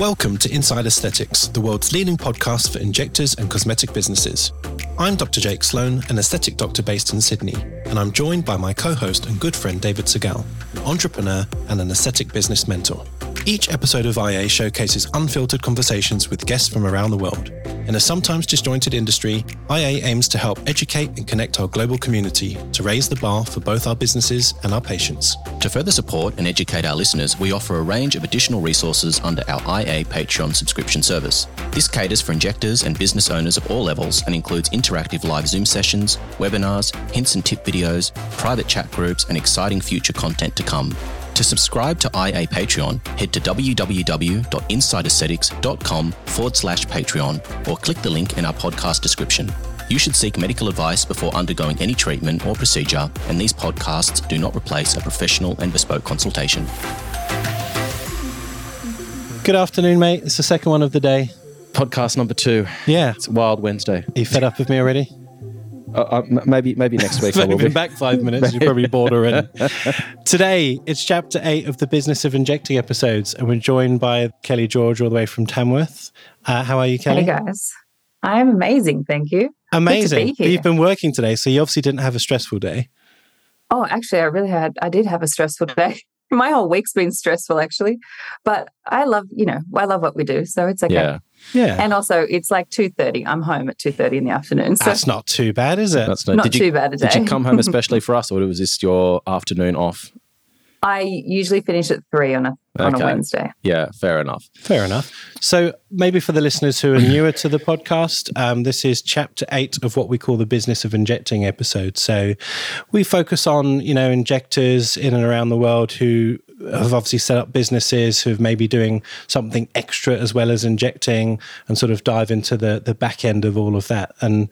Welcome to Inside Aesthetics, the world's leading podcast for injectors and cosmetic businesses. I'm Dr. Jake Sloane, an aesthetic doctor based in Sydney, and I'm joined by my co host and good friend David Segal, an entrepreneur and an aesthetic business mentor. Each episode of IA showcases unfiltered conversations with guests from around the world. In a sometimes disjointed industry, IA aims to help educate and connect our global community to raise the bar for both our businesses and our patients. To further support and educate our listeners, we offer a range of additional resources under our IA Patreon subscription service. This caters for injectors and business owners of all levels and includes interactive live Zoom sessions, webinars, hints and tip videos, private chat groups, and exciting future content to come. To subscribe to IA Patreon, head to www.insideaesthetics.com forward slash Patreon or click the link in our podcast description. You should seek medical advice before undergoing any treatment or procedure, and these podcasts do not replace a professional and bespoke consultation. Good afternoon, mate. It's the second one of the day. Podcast number two. Yeah. It's Wild Wednesday. Are you fed up with me already? Uh, uh, maybe maybe next week. I've I only will been be. back five minutes. You're probably bored already. Today, it's chapter eight of the Business of Injecting episodes, and we're joined by Kelly George all the way from Tamworth. Uh, how are you, Kelly? Hey guys, I'm amazing. Thank you. Amazing. be here. You've been working today, so you obviously didn't have a stressful day. Oh, actually, I really had. I did have a stressful day. My whole week's been stressful, actually. But I love, you know, I love what we do, so it's okay. Yeah, Yeah. And also, it's like two thirty. I'm home at two thirty in the afternoon, so That's not too bad, is it? that's no. not did too you bad a day. did you come home especially for us, or was this your afternoon off? I usually finish at three on a on a Wednesday. Yeah, fair enough. Fair enough. So, maybe for the listeners who are newer to the podcast, um, this is chapter eight of what we call the business of injecting episode. So, we focus on you know injectors in and around the world who have obviously set up businesses who have maybe doing something extra as well as injecting, and sort of dive into the the back end of all of that. And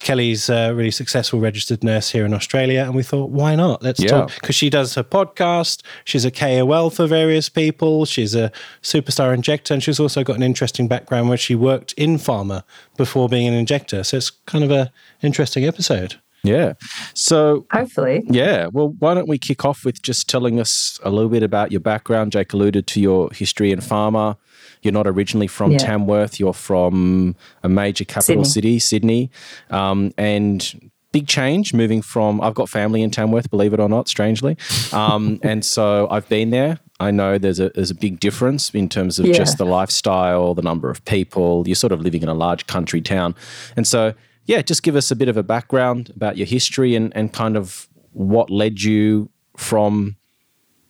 Kelly's a really successful registered nurse here in Australia, and we thought, why not? Let's Yeah. talk because she does her podcast. She's a KOL for various people. She's a superstar injector, and she's also got an interesting background where she worked in pharma before being an injector. So it's kind of a interesting episode. Yeah. So Hopefully, yeah, well, why don't we kick off with just telling us a little bit about your background? Jake alluded to your history in pharma. You're not originally from Yeah. Tamworth. You're from a major capital Sydney. city, Sydney, um, and big change moving from. I've got family in Tamworth, believe it or not, strangely, um, and so I've been there. I know there's a there's a big difference in terms of Yeah. just the lifestyle, the number of people. You're sort of living in a large country town, and so yeah, just give us a bit of a background about your history and and kind of what led you from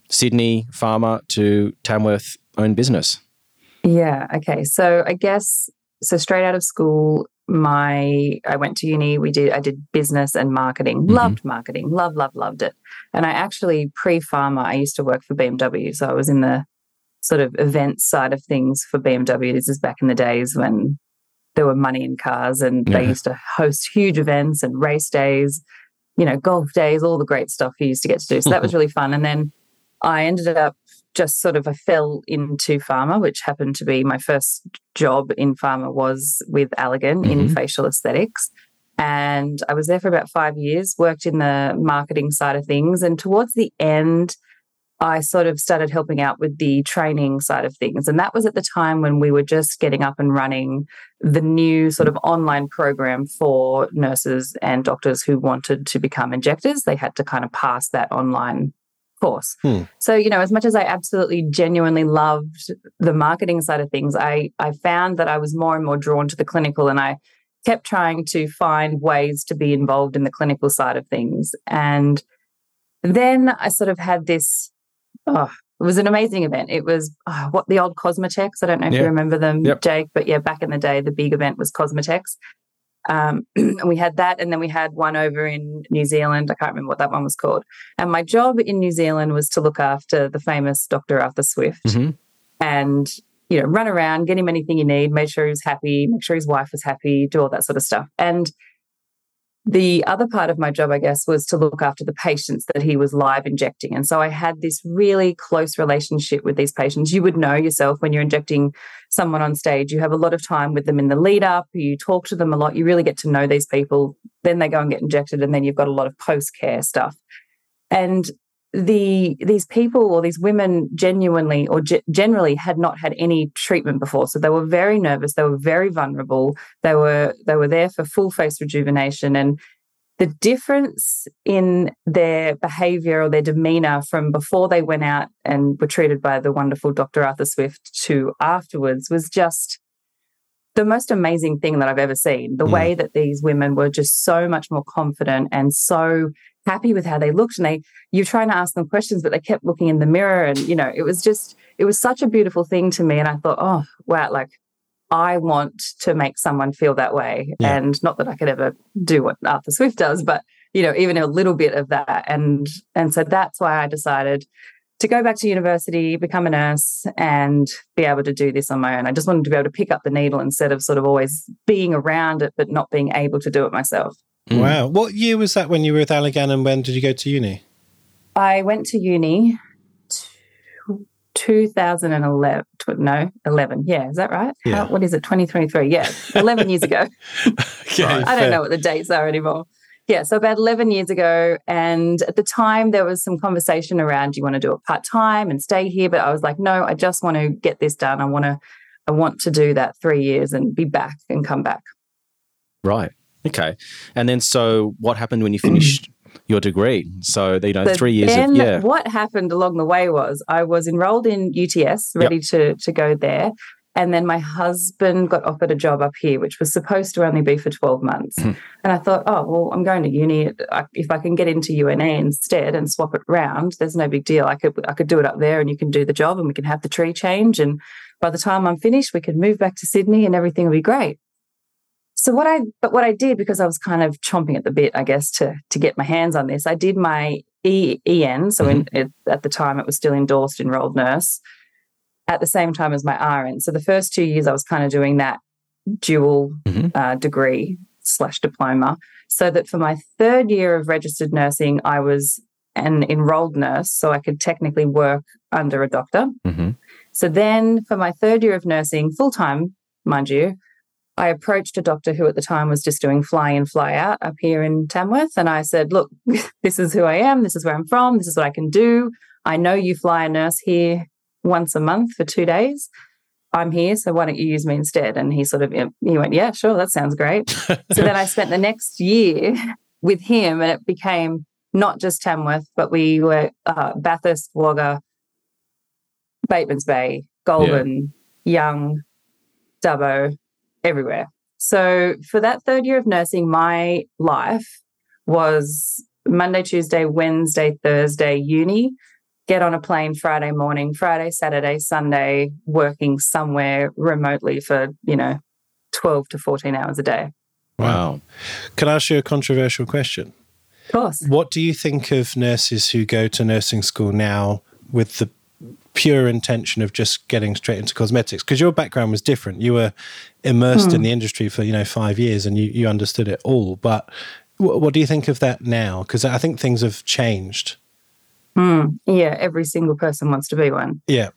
Sydney pharma to Tamworth own business. Yeah. Okay. So I guess so. Straight out of school, my I went to uni. We did I did business and marketing. Mhm. Loved marketing. Love, love, loved it. And I actually pre pharma. I used to work for BMW, so I was in the sort of event side of things for BMW. This is back in the days when there were money in cars, and they used to host huge events and race days. You know, golf days, all the great stuff you used to get to do. So that was really fun. And then I ended up just sort of I fell into pharma, which happened to be my first job in pharma was with Allergan in Mhm. facial aesthetics. And I was there for about five years, worked in the marketing side of things. And towards the end, I sort of started helping out with the training side of things. And that was at the time when we were just getting up and running the new sort of online program for nurses and doctors who wanted to become injectors. They had to kind of pass that online course. Hmm. So, you know, as much as I absolutely genuinely loved the marketing side of things, I, I found that I was more and more drawn to the clinical and I kept trying to find ways to be involved in the clinical side of things. And then I sort of had this, oh, it was an amazing event. It was oh, what the old Cosmotex. I don't know if Yeah. you remember them, Yep. Jake, but yeah, back in the day, the big event was Cosmotex. Um, and we had that, and then we had one over in New Zealand. I can't remember what that one was called. And my job in New Zealand was to look after the famous Dr. Arthur Swift Mhm. and you know run around, get him anything you need, make sure he was happy, make sure his wife was happy, do all that sort of stuff. And the other part of my job, I guess, was to look after the patients that he was live injecting. And so I had this really close relationship with these patients. You would know yourself when you're injecting someone on stage, you have a lot of time with them in the lead up, you talk to them a lot, you really get to know these people. Then they go and get injected, and then you've got a lot of post care stuff. And the these people or these women genuinely or ge- generally had not had any treatment before so they were very nervous they were very vulnerable they were they were there for full face rejuvenation and the difference in their behavior or their demeanor from before they went out and were treated by the wonderful Dr. Arthur Swift to afterwards was just the most amazing thing that I've ever seen. The mm. way that these women were just so much more confident and so happy with how they looked. And they, you're trying to ask them questions, but they kept looking in the mirror. And, you know, it was just, it was such a beautiful thing to me. And I thought, oh, wow, like I want to make someone feel that way. Yeah. And not that I could ever do what Arthur Swift does, but, you know, even a little bit of that. And, and so that's why I decided to go back to university, become a nurse, and be able to do this on my own. I just wanted to be able to pick up the needle instead of sort of always being around it, but not being able to do it myself. Mm. Wow. What year was that when you were with Allergan and when did you go to uni? I went to uni 2011. No, 11. Yeah, is that right? Yeah. How, what is it? 2023. Yeah, 11 years ago. okay, I fair. don't know what the dates are anymore. Yeah, so about 11 years ago. And at the time, there was some conversation around do you want to do it part time and stay here? But I was like, no, I just want to get this done. I want to. I want to do that three years and be back and come back. Right. Okay. And then, so what happened when you finished your degree? So, you know, three years of, yeah. What happened along the way was I was enrolled in UTS, ready yep. to, to go there. And then my husband got offered a job up here, which was supposed to only be for 12 months. Mm. And I thought, oh, well, I'm going to uni. If I can get into UNE instead and swap it around, there's no big deal. I could, I could do it up there and you can do the job and we can have the tree change. And by the time I'm finished, we can move back to Sydney and everything will be great. So what I but what I did because I was kind of chomping at the bit, I guess, to to get my hands on this, I did my e, EN. So mm-hmm. in, it, at the time, it was still endorsed enrolled nurse. At the same time as my RN. So the first two years, I was kind of doing that dual mm-hmm. uh, degree slash diploma. So that for my third year of registered nursing, I was an enrolled nurse, so I could technically work under a doctor. Mm-hmm. So then for my third year of nursing, full time, mind you, I approached a doctor who at the time was just doing fly in, fly out up here in Tamworth. And I said, Look, this is who I am. This is where I'm from. This is what I can do. I know you fly a nurse here once a month for two days. I'm here, so why don't you use me instead? And he sort of he went, Yeah, sure, that sounds great. so then I spent the next year with him, and it became not just Tamworth, but we were uh, Bathurst, Wagga, Batemans Bay, Goulburn, yeah. Young, Dubbo, everywhere. So for that third year of nursing, my life was Monday, Tuesday, Wednesday, Thursday, uni, get on a plane Friday morning, Friday, Saturday, Sunday, working somewhere remotely for, you know, 12 to 14 hours a day. Wow. Can I ask you a controversial question? Of course. What do you think of nurses who go to nursing school now with the pure intention of just getting straight into cosmetics because your background was different. You were immersed in hmm. the industry for you know five years and you, you understood it all. But w- what do you think of that now? Because i think things have changed. Mm. yeah every single person wants to be one. Yeah.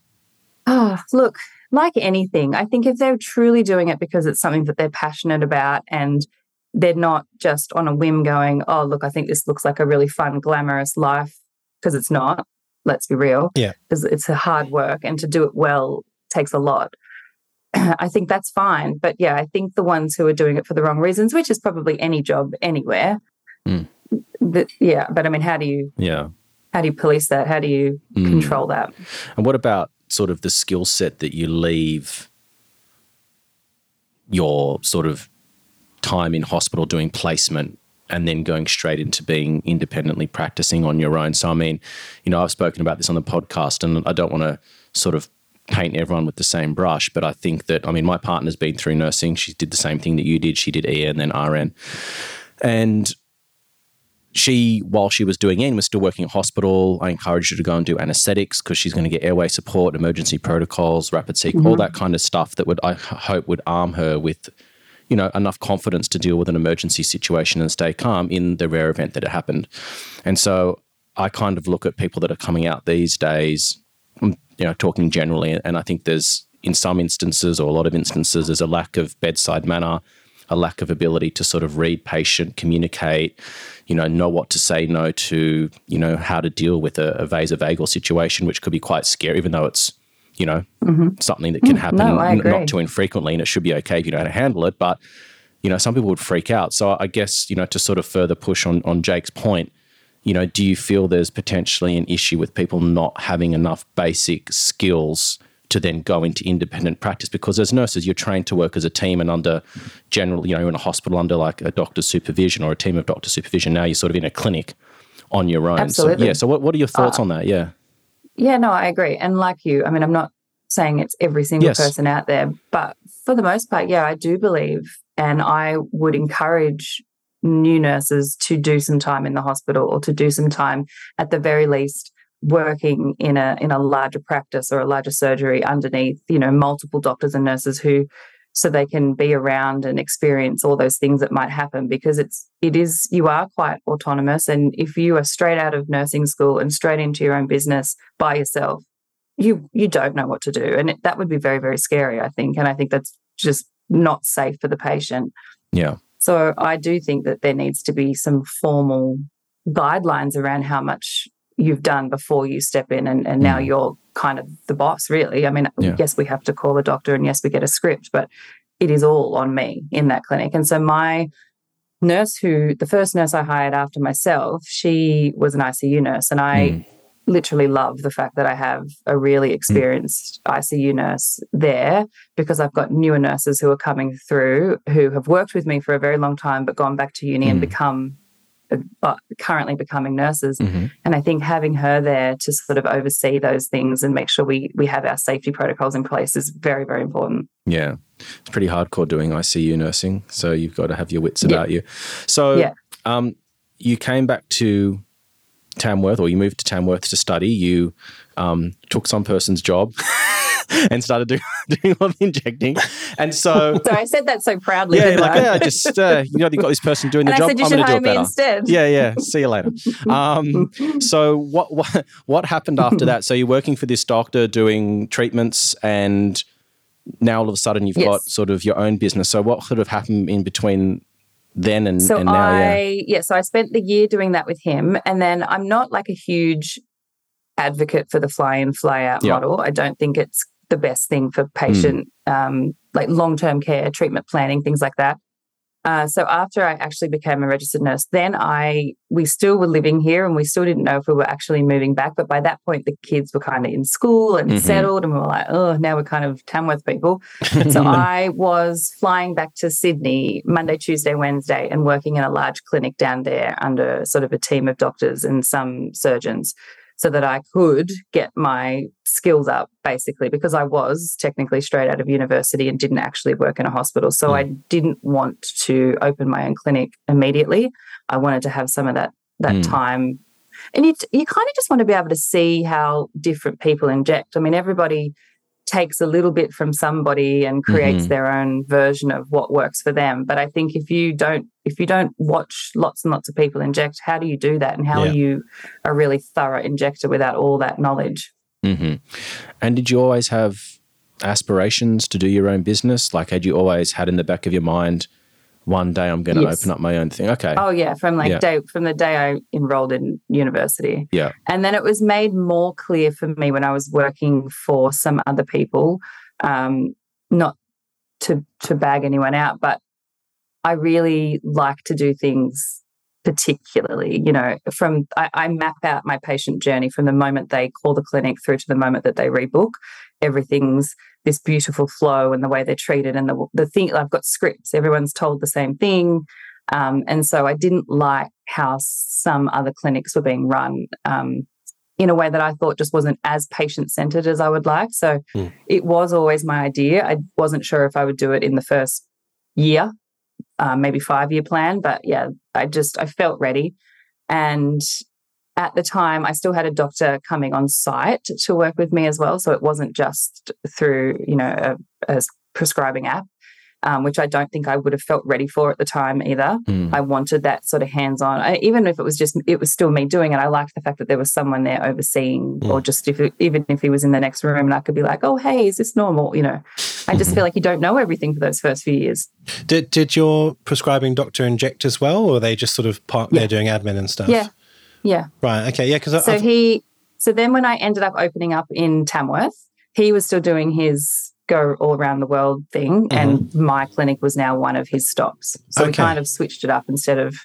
Oh look like anything i think if they're truly doing it because it's something that they're passionate about and they're not just on a whim going oh look i think this looks like a really fun glamorous life because it's not let's be real. Yeah. Because it's a hard work and to do it well takes a lot. I think that's fine. But yeah, I think the ones who are doing it for the wrong reasons, which is probably any job anywhere. Mm. That, yeah. But I mean, how do you, yeah. How do you police that? How do you mm. control that? And what about sort of the skill set that you leave your sort of time in hospital doing placement and then going straight into being independently practicing on your own. So, I mean, you know, I've spoken about this on the podcast, and I don't want to sort of paint everyone with the same brush, but I think that, I mean, my partner's been through nursing. She did the same thing that you did. She did EN and then RN. And she, while she was doing EN, was still working at hospital. I encouraged her to go and do anesthetics because she's going to get airway support, emergency protocols, rapid seek, mm-hmm. all that kind of stuff that would, I hope, would arm her with you know, enough confidence to deal with an emergency situation and stay calm in the rare event that it happened. And so I kind of look at people that are coming out these days, mm, you know, talking generally, and I think there's in some instances or a lot of instances there's a lack of bedside manner, a lack of ability to sort of read patient, communicate, you know, know what to say no to, you know, how to deal with a, a vasovagal situation, which could be quite scary, even though it's, you know, mm-hmm. something that can happen no, n- not too infrequently and it should be okay if you know how to handle it. But, you know, some people would freak out. So I guess, you know, to sort of further push on, on Jake's point, you know, do you feel there's potentially an issue with people not having enough basic skills to then go into independent practice? Because as nurses, you're trained to work as a team and under general, you know, in a hospital under like a doctor's supervision or a team of doctor supervision. Now you're sort of in a clinic on your own. Absolutely. So, yeah. So what, what are your thoughts uh, on that? Yeah. Yeah, no, I agree. And like you, I mean, I'm not saying it's every single yes. person out there, but for the most part, yeah, I do believe and I would encourage new nurses to do some time in the hospital or to do some time at the very least working in a in a larger practice or a larger surgery underneath you know multiple doctors and nurses who so they can be around and experience all those things that might happen because it's it is you are quite autonomous. And if you are straight out of nursing school and straight into your own business by yourself you you don't know what to do. And it, that would be very very scary i think. And i think that's just not safe for the patient. Yeah. So I do think that there needs to be some formal guidelines around how much you've done before you step in and, and now mm. you're kind of the boss really i mean yeah. yes we have to call a doctor and yes we get a script but it is all on me in that clinic and so my nurse who the first nurse i hired after myself she was an icu nurse and i mm literally love the fact that I have a really mm. experienced mm. ICU nurse there because I've got newer nurses who are coming through who have worked with me for a very long time but gone back to uni mm. and become currently becoming nurses mm-hmm. and I think having her there to sort of oversee those things and make sure we we have our safety protocols in place is very very important. Yeah. It's pretty hardcore doing ICU nursing so you've got to have your wits about yeah. you. So yeah. um you came back to Tamworth, or you moved to Tamworth to study, you um, took some person's job and started do, doing all the injecting. And so, so I said that so proudly. Yeah, like yeah, just uh, you know, you got this person doing the and job. I said you I'm should hire me instead. Yeah, yeah. See you later. Um, so what, what what happened after that? So you're working for this doctor doing treatments and now all of a sudden you've yes. got sort of your own business. So what sort of happened in between then and, so and now, I, yeah. yeah. So I spent the year doing that with him. And then I'm not like a huge advocate for the fly in, fly out model. I don't think it's the best thing for patient, mm. um, like long term care, treatment planning, things like that. Uh, so after I actually became a registered nurse, then I we still were living here and we still didn't know if we were actually moving back. But by that point, the kids were kind of in school and mm-hmm. settled, and we were like, oh, now we're kind of Tamworth people. so I was flying back to Sydney Monday, Tuesday, Wednesday, and working in a large clinic down there under sort of a team of doctors and some surgeons so that I could get my skills up basically because I was technically straight out of university and didn't actually work in a hospital. So mm. I didn't want to open my own clinic immediately. I wanted to have some of that that mm. time. And you you kind of just want to be able to see how different people inject. I mean everybody takes a little bit from somebody and creates mm-hmm. their own version of what works for them but i think if you don't if you don't watch lots and lots of people inject how do you do that and how yeah. are you a really thorough injector without all that knowledge mm-hmm. and did you always have aspirations to do your own business like had you always had in the back of your mind one day I'm going to yes. open up my own thing. Okay. Oh yeah, from like yeah. day from the day I enrolled in university. Yeah. And then it was made more clear for me when I was working for some other people, um, not to to bag anyone out, but I really like to do things particularly. You know, from I, I map out my patient journey from the moment they call the clinic through to the moment that they rebook. Everything's this beautiful flow and the way they're treated and the the thing I've got scripts everyone's told the same thing. Um, and so I didn't like how some other clinics were being run um, in a way that I thought just wasn't as patient centered as I would like. So mm. it was always my idea. I wasn't sure if I would do it in the first year um, maybe five year plan but yeah I just I felt ready. And at the time, I still had a doctor coming on site to work with me as well. So it wasn't just through, you know, a, a prescribing app, um, which I don't think I would have felt ready for at the time either. Mm. I wanted that sort of hands on, even if it was just, it was still me doing it. I liked the fact that there was someone there overseeing, mm. or just if it, even if he was in the next room and I could be like, oh, hey, is this normal? You know, I just feel like you don't know everything for those first few years. Did did your prescribing doctor inject as well, or they just sort of part Yeah. there doing admin and stuff? Yeah. Yeah. Right. Okay. Yeah. Because So he, so then when I ended up opening up in Tamworth, he was still doing his go all around the world thing, and mm-hmm. my clinic was now one of his stops. So we kind of switched it up instead of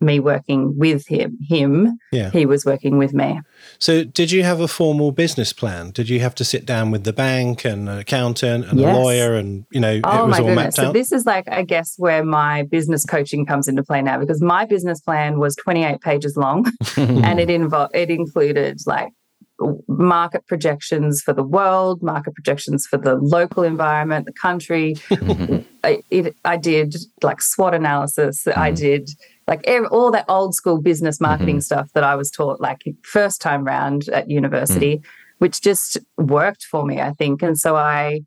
me working with him, him, Yeah. he was working with me. So, did you have a formal business plan? Did you have to sit down with the bank and an accountant and Yes. a lawyer, and you know Oh it was my all goodness. mapped So this is like, I guess, where my business coaching comes into play now because my business plan was 28 pages long and it involved it included like market projections for the world, market projections for the local environment, the country. I, it, I did like SWOT analysis. I mm. did like ev- all that old school business mm-hmm. marketing stuff that I was taught like first time round at university, mm. which just worked for me, I think. And so I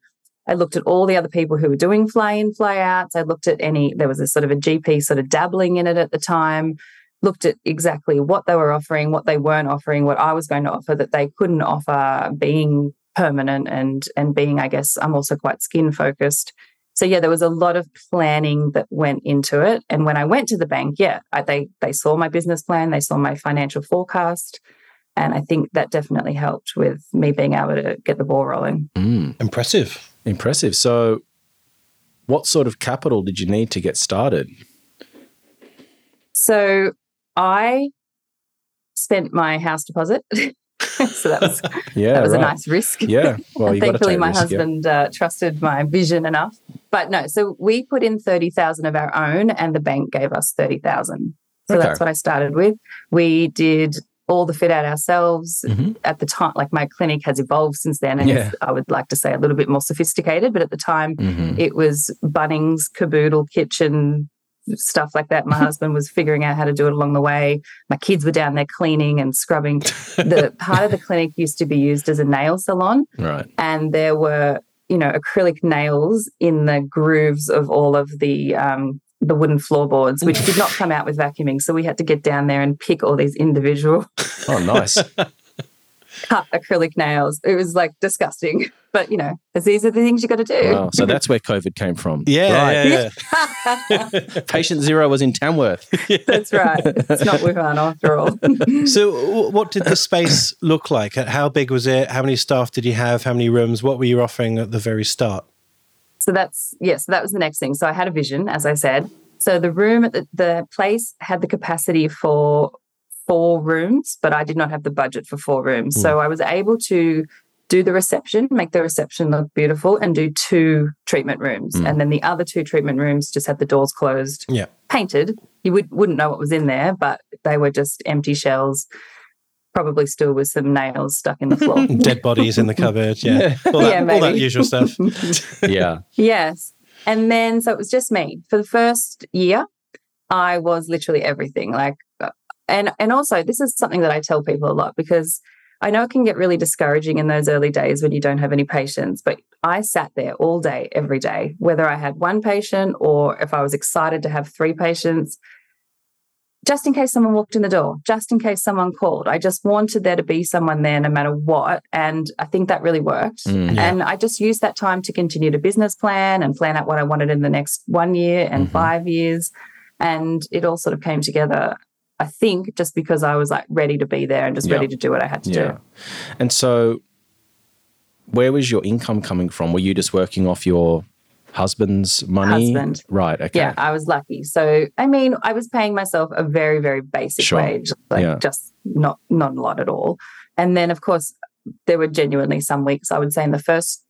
I looked at all the other people who were doing fly in, fly outs. I looked at any, there was a sort of a GP sort of dabbling in it at the time, looked at exactly what they were offering, what they weren't offering, what I was going to offer that they couldn't offer, being permanent and and being, I guess, I'm also quite skin focused. So yeah, there was a lot of planning that went into it. And when I went to the bank, yeah, I, they they saw my business plan, they saw my financial forecast, and I think that definitely helped with me being able to get the ball rolling. Mm, Impressive. impressive. So, what sort of capital did you need to get started? So I spent my house deposit. so that was Yeah, that was right. a nice risk. Yeah, well, you Thankfully, take my risk, yeah. husband uh, trusted my vision enough. But no, so we put in thirty thousand of our own, and the bank gave us thirty thousand. So Okay. that's what I started with. We did all the fit out ourselves Mhm. at the time. Like my clinic has evolved since then, and Yeah. it's, I would like to say a little bit more sophisticated. But at the time, Mhm. it was Bunnings, caboodle, kitchen, stuff like that. My husband was figuring out how to do it along the way. My kids were down there cleaning and scrubbing. The part of the clinic used to be used as a nail salon, Right. and there were, you know, acrylic nails in the grooves of all of the um, the wooden floorboards, which did not come out with vacuuming. So we had to get down there and pick all these individual Oh, nice. cut acrylic nails. It was like disgusting, but you know, these are the things you got to do. wow. So that's where COVID came from. Yeah, Right. yeah, yeah. Patient zero was in Tamworth. That's right. It's not Wuhan after all. So, what did the space look like? How big was it? How many staff did you have? How many rooms? What were you offering at the very start? so that's yes, so that was the next thing. So I had a vision, as I said. So the room at the, the place had the capacity for four rooms, but I did not have the budget for four rooms. So I was able to do the reception, make the reception look beautiful, and do two treatment rooms. Mm. And then the other two treatment rooms just had the doors closed, Yeah. painted. You would, wouldn't know what was in there, but they were just empty shells, probably still with some nails stuck in the floor. Dead bodies in the cupboard. Yeah. All, Yeah, that, all that usual stuff. Yeah. Yes. And then, so it was just me. For the first year, I was literally everything. Like, and and also, this is something that I tell people a lot because I know it can get really discouraging in those early days when you don't have any patients. But I sat there all day, every day, whether I had one patient or if I was excited to have three patients, just in case someone walked in the door, just in case someone called. I just wanted there to be someone there no matter what. And I think that really worked. Mm. Yeah. And I just used that time to continue to business plan and plan out what I wanted in the next one year and Mhm. five years. And it all sort of came together, I think, just because I was like ready to be there and just Yeah. ready to do what I had to Yeah. do. And so, where was your income coming from? Were you just working off your husband's money? Husband. Right. Okay. Yeah, I was lucky. So, I mean, I was paying myself a very, very basic Sure. wage, like Yeah. just not not a lot at all. And then, of course, there were genuinely some weeks. I would say in the first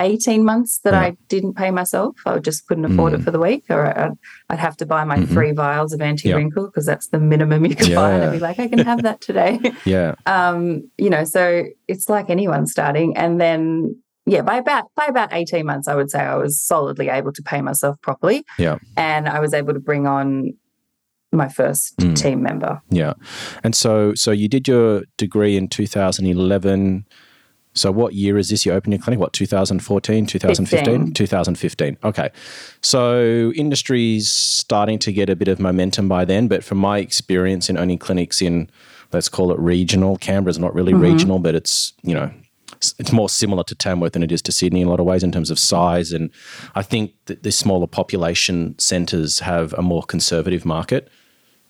eighteen months that Yeah. I didn't pay myself. I just couldn't afford it Mm. for the week, or I'd, I'd have to buy my Mhm. three vials of anti wrinkle because that's the minimum you can buy. And I'd be like, I can have that today. Yeah. um, you know, so it's like anyone starting. And then, yeah, by about by about eighteen months, I would say I was solidly able to pay myself properly. Yeah. and I was able to bring on my first Mm. team member. Yeah. And so, so you did your degree in 2011. So, what year is this? You opened your clinic? What, 2014, 2015? 15. 2015. Okay. So, industry's starting to get a bit of momentum by then. But from my experience in owning clinics in, let's call it regional, Canberra's not really Mhm. regional, but it's, you know, it's more similar to Tamworth than it is to Sydney in a lot of ways in terms of size. And I think that the smaller population centres have a more conservative market.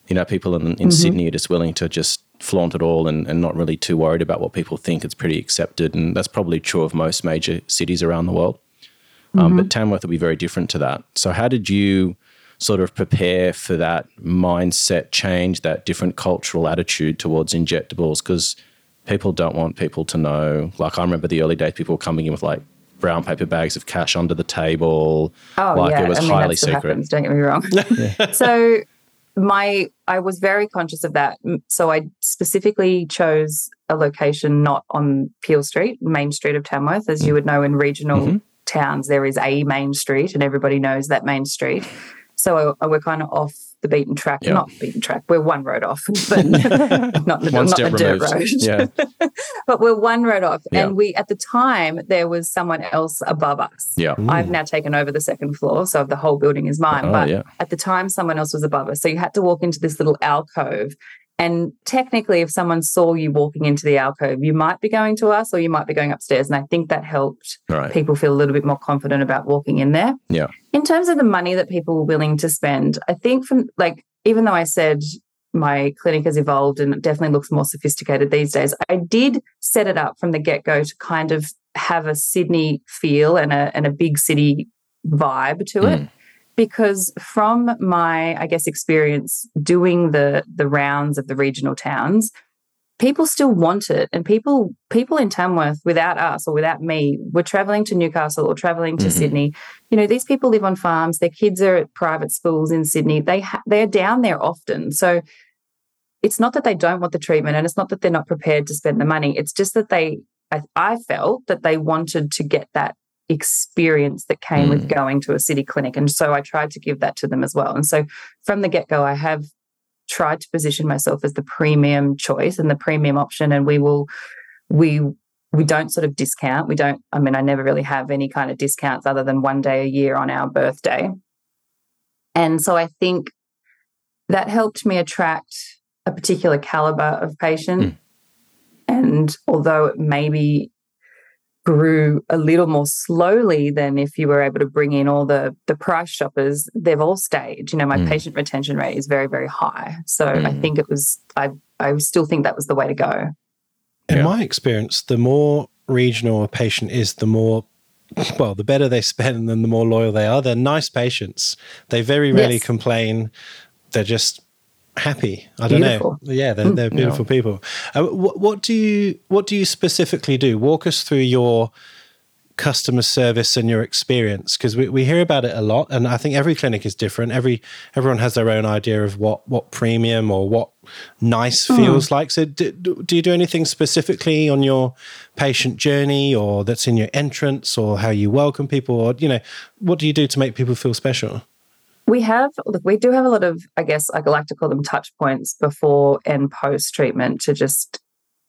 You know, people in, in mm-hmm. Sydney are just willing to just flaunt it all and, and not really too worried about what people think. It's pretty accepted. And that's probably true of most major cities around the world. Um, mm-hmm. But Tamworth will be very different to that. So, how did you sort of prepare for that mindset change, that different cultural attitude towards injectables? Because people don't want people to know. Like, I remember the early days, people coming in with like brown paper bags of cash under the table. Oh, like yeah. it was I mean, highly secret. Happens, don't get me wrong. so, my I was very conscious of that. So I specifically chose a location not on Peel Street, Main Street of Tamworth, as you mm. would know in regional mm-hmm towns there is a main street and everybody knows that main street. So uh, we're kind of off the beaten track, yep. not beaten track. We're one road off, but not the, not the dirt road. Yeah. but we're one road off. And we, at the time, there was someone else above us. Yeah. I've now taken over the second floor. So the whole building is mine. Oh, but yeah. at the time, someone else was above us. So you had to walk into this little alcove and technically, if someone saw you walking into the alcove, you might be going to us or you might be going upstairs. And I think that helped right. people feel a little bit more confident about walking in there. Yeah. In terms of the money that people were willing to spend, I think from like, even though I said my clinic has evolved and it definitely looks more sophisticated these days, I did set it up from the get go to kind of have a Sydney feel and a, and a big city vibe to mm. Because from my i guess experience doing the the rounds of the regional towns people still want it. And people people in tamworth without us or without me were traveling to newcastle or traveling to mm-hmm. sydney. You know these people live on farms. Their kids are at private schools in sydney. They ha- they're down there often. So it's not that they don't want the treatment and it's not that they're not prepared to spend the money. It's just that they I, I felt that they wanted to get that experience that came mm. with going to a city clinic. And so I tried to give that to them as well. And so from the get go, I have tried to position myself as the premium choice and the premium option. And we will, we, we don't sort of discount. We don't, I mean, I never really have any kind of discounts other than one day a year on our birthday. And so I think that helped me attract a particular caliber of patient. Mm. And although it maybe grew a little more slowly than if you were able to bring in all the the price shoppers they've all stayed you know my mm. patient retention rate is very very high so mm. i think it was i i still think that was the way to go in yeah. my experience the more regional a patient is the more well the better they spend and the more loyal they are they're nice patients they very rarely yes. complain they're just happy. I don't beautiful. know. Yeah, they're, they're beautiful yeah. people. Uh, what, what do you what do you specifically do? Walk us through your customer service and your experience because we, we hear about it a lot and i think every clinic is different every everyone has their own idea of what what premium or what nice hmm. feels mm. like so do, do you do anything specifically on your patient journey or that's in your entrance or how you welcome people or you know what do you do to make people feel special we have, look, we do have a lot of, I guess I like to call them touch points before and post treatment to just,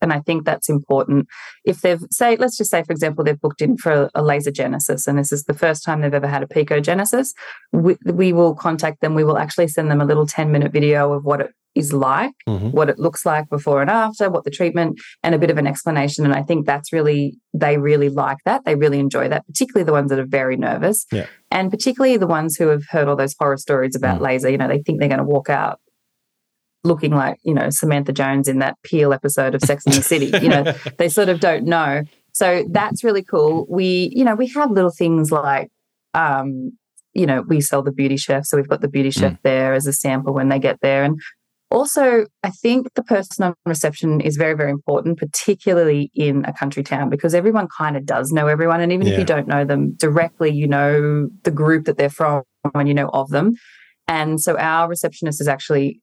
and I think that's important. If they've, say, let's just say, for example, they've booked in for a laser genesis and this is the first time they've ever had a picogenesis, we, we will contact them. We will actually send them a little 10 minute video of what it is like, mm-hmm. what it looks like before and after, what the treatment, and a bit of an explanation. And I think that's really, they really like that. They really enjoy that, particularly the ones that are very nervous. Yeah. And particularly the ones who have heard all those horror stories about mm. laser. You know, they think they're going to walk out looking like, you know, Samantha Jones in that Peel episode of Sex and the City. You know, they sort of don't know. So that's really cool. We, you know, we have little things like, um, you know, we sell the beauty chef. So we've got the beauty chef mm. there as a sample when they get there. And also, I think the person on reception is very, very important, particularly in a country town, because everyone kind of does know everyone. And even yeah. if you don't know them directly, you know the group that they're from and you know of them. And so our receptionist is actually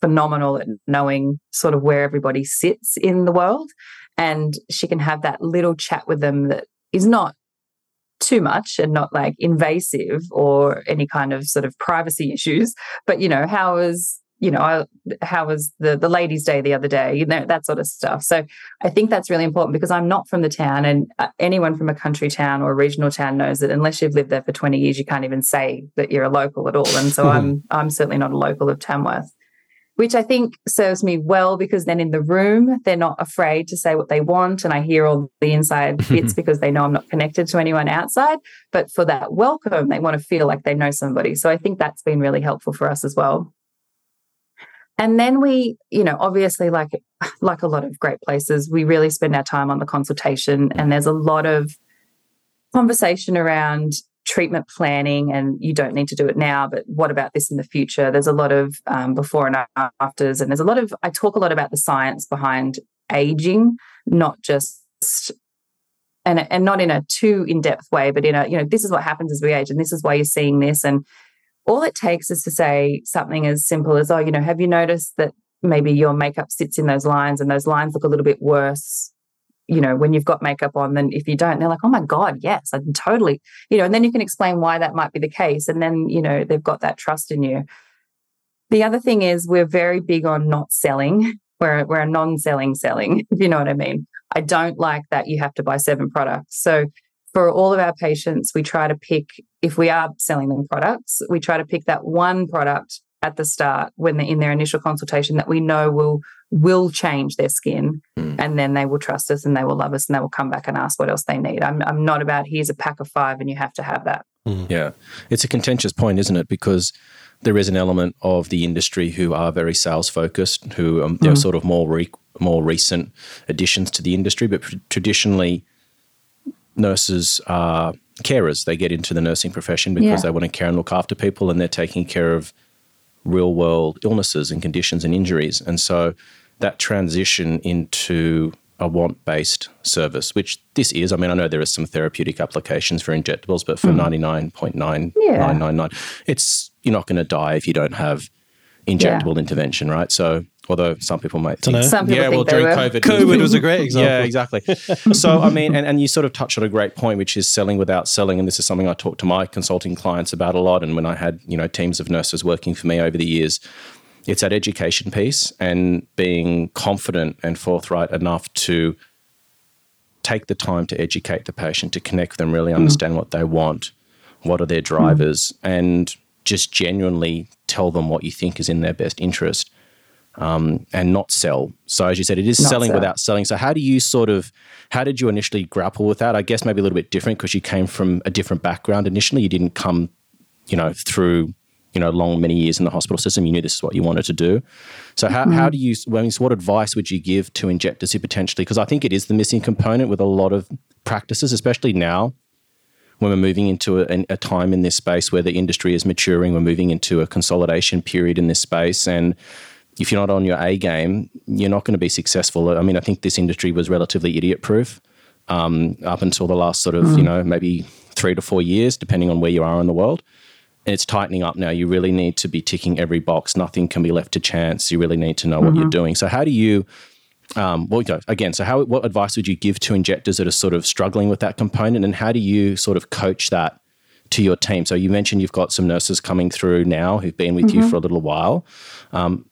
phenomenal at knowing sort of where everybody sits in the world. And she can have that little chat with them that is not too much and not like invasive or any kind of sort of privacy issues. But, you know, how is you know, I, how was the the ladies' day the other day? You know, that sort of stuff. So I think that's really important because I'm not from the town, and uh, anyone from a country town or a regional town knows that unless you've lived there for 20 years, you can't even say that you're a local at all. And so I'm I'm certainly not a local of Tamworth. which I think serves me well because then in the room, they're not afraid to say what they want. And I hear all the inside bits because they know I'm not connected to anyone outside. But for that welcome, they want to feel like they know somebody. So I think that's been really helpful for us as well. And then we, you know, obviously like like a lot of great places, we really spend our time on the consultation and there's a lot of conversation around treatment planning and you don't need to do it now but what about this in the future? There's a lot of um, before and afters and there's a lot of i talk a lot about the science behind aging not just and and not in a too in-depth way but in a you know this is what happens as we age and this is why you're seeing this and all it takes is to say something as simple as oh you know have you noticed that maybe your makeup sits in those lines and those lines look a little bit worse you know, when you've got makeup on, then if you don't, they're like, oh my God, yes, I totally, you know, and then you can explain why that might be the case. And then, you know, they've got that trust in you. The other thing is we're very big on not selling. We're, we're a non-selling selling, if you know what I mean. I don't like that you have to buy seven products. So for all of our patients, we try to pick, if we are selling them products, we try to pick that one product at the start when they're in their initial consultation that we know will will change their skin mm. and then they will trust us and they will love us and they will come back and ask what else they need. I'm, I'm not about here's a pack of five and you have to have that. Mm. Yeah. It's a contentious point, isn't it? Because there is an element of the industry who are very sales focused, who um, they're mm. sort of more re- more recent additions to the industry, but traditionally nurses are carers. They get into the nursing profession because yeah. they want to care and look after people and they're taking care of real world illnesses and conditions and injuries. And so that transition into a want based service, which this is. I mean, I know there are some therapeutic applications for injectables, but for mm. 99.9999, yeah. it's you're not going to die if you don't have injectable yeah. intervention, right? So, although some people might think, some people yeah, well, during COVID, COVID was a great example. Yeah, exactly. so, I mean, and, and you sort of touched on a great point, which is selling without selling. And this is something I talk to my consulting clients about a lot. And when I had, you know, teams of nurses working for me over the years, it's that education piece and being confident and forthright enough to take the time to educate the patient, to connect with them, really mm. understand mm. what they want, what are their drivers, mm. and just genuinely tell them what you think is in their best interest. Um, and not sell. So as you said, it is not selling sell. without selling. So how do you sort of, how did you initially grapple with that? I guess maybe a little bit different because you came from a different background initially. You didn't come, you know, through you know long many years in the hospital system you knew this is what you wanted to do so how, mm-hmm. how do you well, what advice would you give to injectors who potentially because i think it is the missing component with a lot of practices especially now when we're moving into a, a time in this space where the industry is maturing we're moving into a consolidation period in this space and if you're not on your a game you're not going to be successful i mean i think this industry was relatively idiot proof um, up until the last sort of mm. you know maybe three to four years depending on where you are in the world and it's tightening up now. You really need to be ticking every box. Nothing can be left to chance. You really need to know mm-hmm. what you're mm-hmm. doing. So how do you um, well, again, so how, what advice would you give to injectors that are sort of struggling with that component, and how do you sort of coach that to your team? So you mentioned you've got some nurses coming through now who've been with mm-hmm. you for a little while. Um,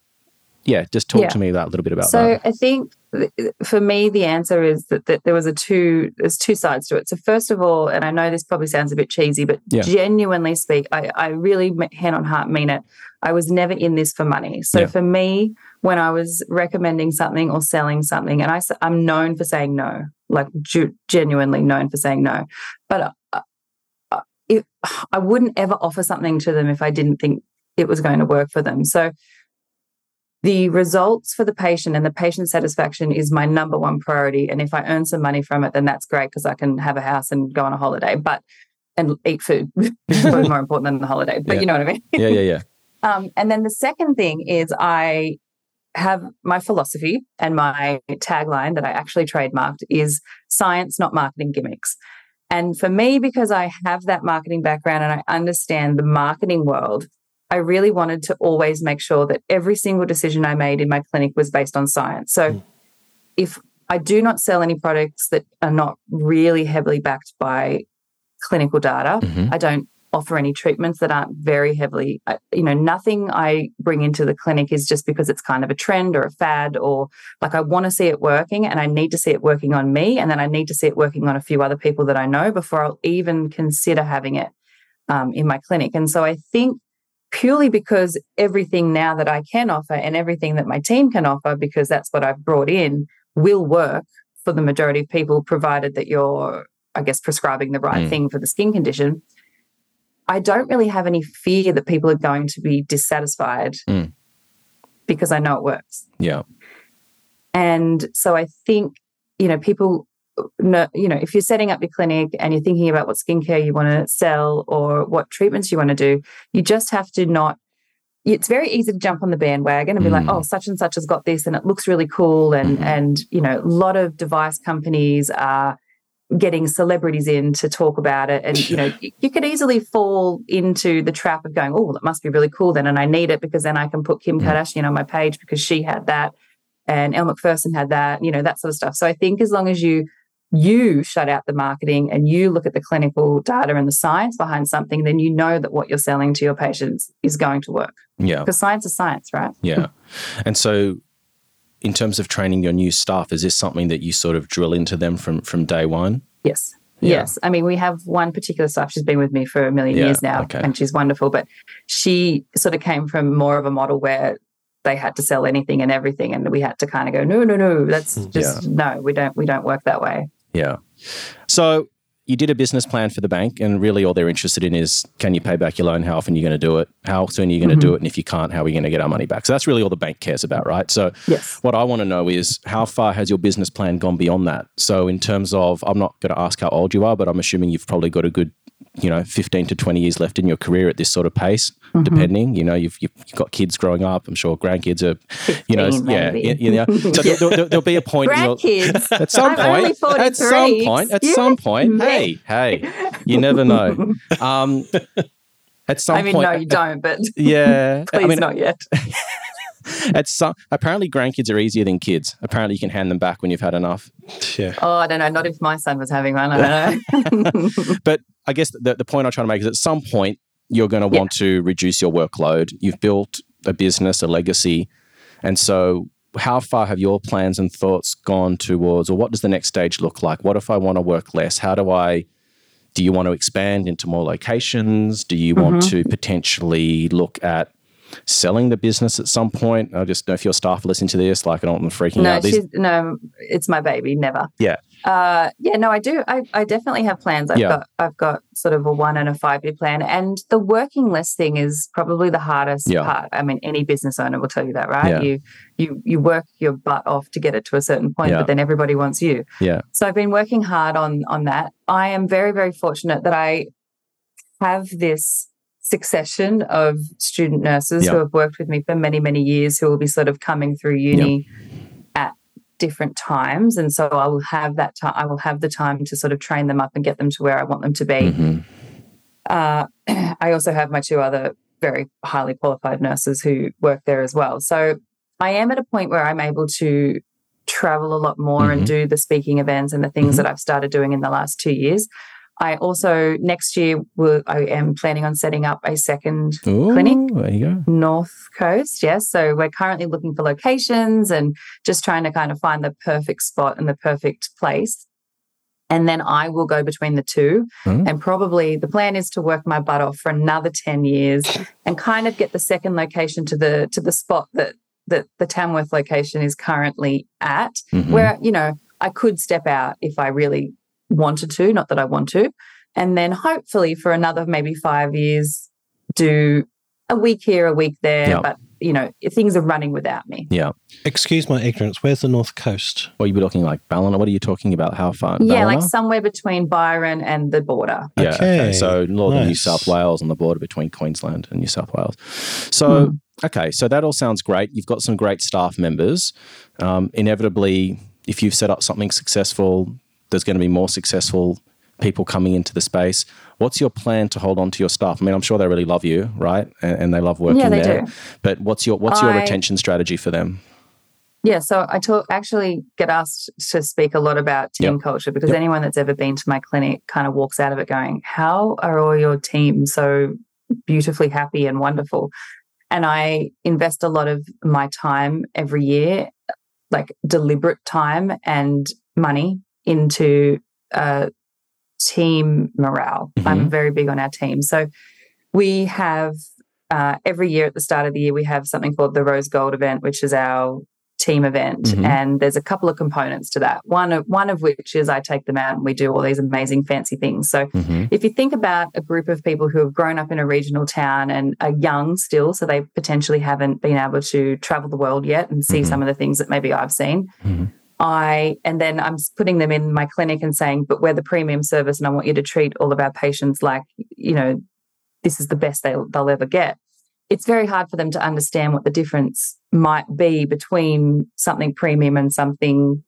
yeah, just talk yeah. to me about, a little bit about so that. So I think for me, the answer is that, that, there was a two, there's two sides to it. So first of all, and I know this probably sounds a bit cheesy, but yeah. genuinely speak, I, I really hand on heart mean it. I was never in this for money. So yeah. for me, when I was recommending something or selling something, and I, I'm known for saying no, like ju- genuinely known for saying no, but uh, uh, if, I wouldn't ever offer something to them if I didn't think it was going to work for them. So the results for the patient and the patient satisfaction is my number one priority. And if I earn some money from it, then that's great because I can have a house and go on a holiday, but and eat food, probably more important than the holiday. But yeah. you know what I mean? yeah, yeah, yeah. Um, and then the second thing is I have my philosophy and my tagline that I actually trademarked is science, not marketing gimmicks. And for me, because I have that marketing background and I understand the marketing world, I really wanted to always make sure that every single decision I made in my clinic was based on science. So mm. if I do not sell any products that are not really heavily backed by clinical data, mm-hmm. I don't offer any treatments that aren't very heavily, uh, you know, nothing I bring into the clinic is just because it's kind of a trend or a fad or like I want to see it working and I need to see it working on me. And then I need to see it working on a few other people that I know before I'll even consider having it um, in my clinic. And so I think purely because everything now that I can offer and everything that my team can offer, because that's what I've brought in, will work for the majority of people, provided that you're, I guess, prescribing the right Mm. thing for the skin condition. I don't really have any fear that people are going to be dissatisfied Mm. because I know it works. Yeah. And so I think, you know, people, know, you know, if you're setting up your clinic and you're thinking about what skincare you want to sell or what treatments you want to do, you just have to not. It's very easy to jump on the bandwagon and be like, Mm. "Oh, such and such has got this, and it looks really cool." And Mhm. and you know, a lot of device companies are getting celebrities in to talk about it, and you know, you could easily fall into the trap of going, "Oh, well, it must be really cool then, and I need it because then I can put Kim Mm. Kardashian on my page because she had that." and Elle Macpherson had that, you know, that sort of stuff. So I think as long as you you shut out the marketing and you look at the clinical data and the science behind something, then you know that what you're selling to your patients is going to work. Yeah. Because science is science, right? Yeah. And so in terms of training your new staff, is this something that you sort of drill into them from from day one? Yes. Yeah. Yes. I mean, we have one particular staff. She's been with me for a million Yeah, years now okay. and she's wonderful. But she sort of came from more of a model where they had to sell anything and everything. And we had to kind of go, no, no, no, that's Hmm. just no, we don't we don't work that way. Yeah. So you did a business plan for the bank, and really all they're interested in is can you pay back your loan? How often are you going to do it? How soon are you going to do mm-hmm. it? And if you can't, how are we going to get our money back? So that's really all the bank cares about, right? So Yes. what I want to know is how far has your business plan gone beyond that? So in terms of, I'm not going to ask how old you are, but I'm assuming you've probably got a good, you know, 15 to 20 years left in your career at this sort of pace, Mm-hmm. depending. You know, you've, you've got kids growing up. I'm sure grandkids are, you know, 15 yeah, you, know. So there, there, there'll be a point Grandkids. at some I'm only point, at some 43. point, at Excuse some point, hey, hey, you never know. Um, at some I mean, point, no, you don't, but yeah, please I mean, not yet. at some apparently grandkids are easier than kids. Apparently, you can hand them back when you've had enough. Yeah. Oh, I don't know. Not if my son was having one. I don't know. But I guess the, the point I'm trying to make is at some point you're going to Yeah. want to reduce your workload. You've built a business, a legacy, and so how far have your plans and thoughts gone towards, or what does the next stage look like? What if I want to work less? How do I? Do you want to expand into more locations? Do you want Mm-hmm. to potentially look at selling the business at some point? I just know if your staff are listening to this, like I don't want them freaking no, out. These- no, it's my baby. Never. Yeah. Uh, yeah, no, I do. I, I definitely have plans. I've Yeah. got I've got sort of a one and a five year plan, and the working less thing is probably the hardest Yeah. part. I mean, any business owner will tell you that, right? Yeah. You you you work your butt off to get it to a certain point, but then everybody wants you. yeah. So I've been working hard on on that. I am very very fortunate that I have this succession of student nurses Yeah. who have worked with me for many many years who will be sort of coming through uni at different times and so I will have that time I will have the time to sort of train them up and get them to where I want them to be. Mhm. Uh, I also have my two other very highly qualified nurses who work there as well. So I am at a point where I'm able to travel a lot more Mhm. and do the speaking events and the things Mhm. that I've started doing in the last two years. I also next year will I am planning on setting up a second Ooh, Clinic? There you go. North Coast. Yes. So we're currently looking for locations and just trying to kind of find the perfect spot and the perfect place. And then I will go between the two. Mm. And probably the plan is to work my butt off for another 10 years and kind of get the second location to the to the spot that that the Tamworth location is currently at, Mhm. where, you know, I could step out if I really wanted to, not that I want to. And then hopefully for another maybe five years, do a week here, a week there. Yeah. But, you know, things are running without me. Yeah. Excuse my ignorance. Where's the North Coast? What you be looking like Ballina? What are you talking about? How far? Yeah, like somewhere between Byron and the border. Yeah. Okay. Okay, So northern New. South Wales on the border between Queensland and New South Wales. So Hmm. okay, so that all sounds great. You've got some great staff members. Um, inevitably, if you've set up something successful, there's going to be more successful people coming into the space. What's your plan to hold on to your staff? I mean, I'm sure they really love you, right? And, and they love working Yeah, they there. do. But what's your what's your I- retention strategy for them? Yeah, so I talk actually get asked to speak a lot about team culture because Yep. anyone that's ever been to my clinic kind of walks out of it going, "How are all your teams so beautifully happy and wonderful?" And I invest a lot of my time every year, like deliberate time and money into uh, team morale. I'm very big on our team, so we have uh, every year at the start of the year, we have something called the Rose Gold event, which is our team event. Mhm. And there's a couple of components to that. One of, one of which is I take them out and we do all these amazing fancy things. So Mhm. if you think about a group of people who have grown up in a regional town and are young still, so they potentially haven't been able to travel the world yet and see Mhm. some of the things that maybe I've seen. I and then I'm putting them in my clinic and saying, but we're the premium service, and I want you to treat all of our patients like you know this is the best they'll they'll ever get. It's very hard for them to understand what the difference might be between something premium and something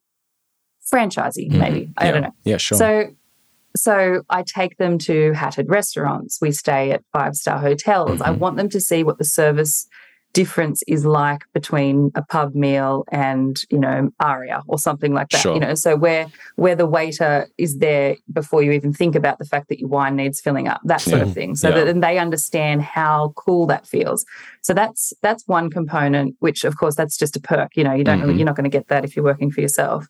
franchisey, maybe. I yeah. don't know. Yeah, sure. So, so I take them to hatted restaurants. We stay at five star hotels. I Mhm. want them to see what the service difference is like between a pub meal and you know aria or something like that Sure. you know so where where the waiter is there before you even think about the fact that your wine needs filling up that sort Yeah. of thing so Yeah. that then they understand how cool that feels so that's that's one component which of course that's just a perk you know you don't really Mhm. you're not going to get that if you're working for yourself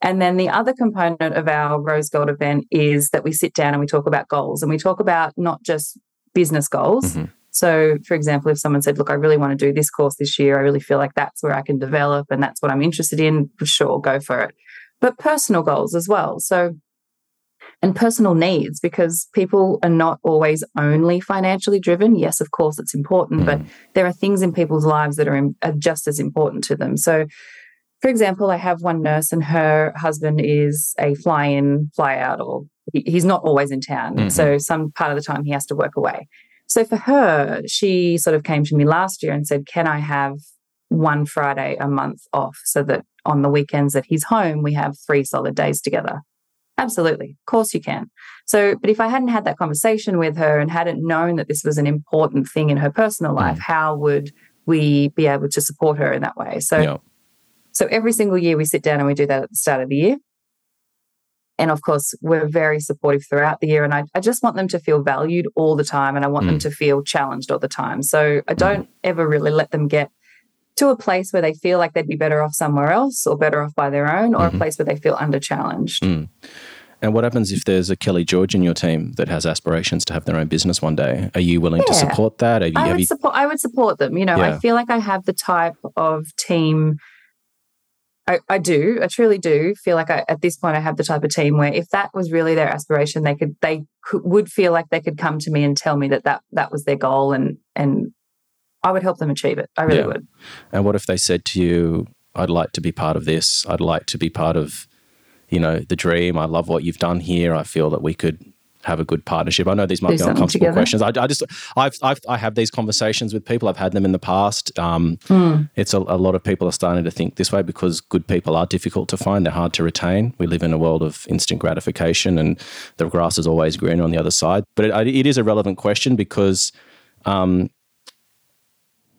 and then the other component of our Rose Gold event is that we sit down and we talk about goals and we talk about not just business goals. Mhm. So, for example, if someone said, Look, I really want to do this course this year, I really feel like that's where I can develop and that's what I'm interested in, for sure, go for it. But personal goals as well. So, and personal needs because people are not always only financially driven. Yes, of course, it's important, but Mhm. there are things in people's lives that are, im- are just as important to them. So, for example, I have one nurse and her husband is a fly in, fly out, or he- he's not always in town. Mhm. So, some part of the time he has to work away. So, for her, she sort of came to me last year and said, Can I have one Friday a month off so that on the weekends that he's home, we have three solid days together? Absolutely. Of course you can. So, but if I hadn't had that conversation with her and hadn't known that this was an important thing in her personal life, mm. how would we be able to support her in that way? So, yeah. so every single year we sit down and we do that at the start of the year. And of course, we're very supportive throughout the year. And I, I just want them to feel valued all the time. And I want them Mm. to feel challenged all the time. So I don't ever really let them get to a place where they feel like they'd be better off somewhere else or better off by their own or Mhm. a place where they feel under challenged. Mm. And what happens if there's a Kelly George in your team that has aspirations to have their own business one day? Are you willing to support that? You, I would you, support. I would support them. You know, Yeah. I feel like I have the type of team. I, I do. I truly do feel like I, at this point I have the type of team where if that was really their aspiration, they could they could, would feel like they could come to me and tell me that that that was their goal, and and I would help them achieve it. I really Yeah. would. and what if they said to you, I'd like to be part of this. I'd like to be part of, you know, the dream. I love what you've done here. I feel that we could have a good partnership. I know these might Do be uncomfortable together. questions. I, I just, I've, I've, I have these conversations with people. I've had them in the past. Um, Mm. it's a, a lot of people are starting to think this way because good people are difficult to find. They're hard to retain. We live in a world of instant gratification, and the grass is always green on the other side. But it, it is a relevant question because um,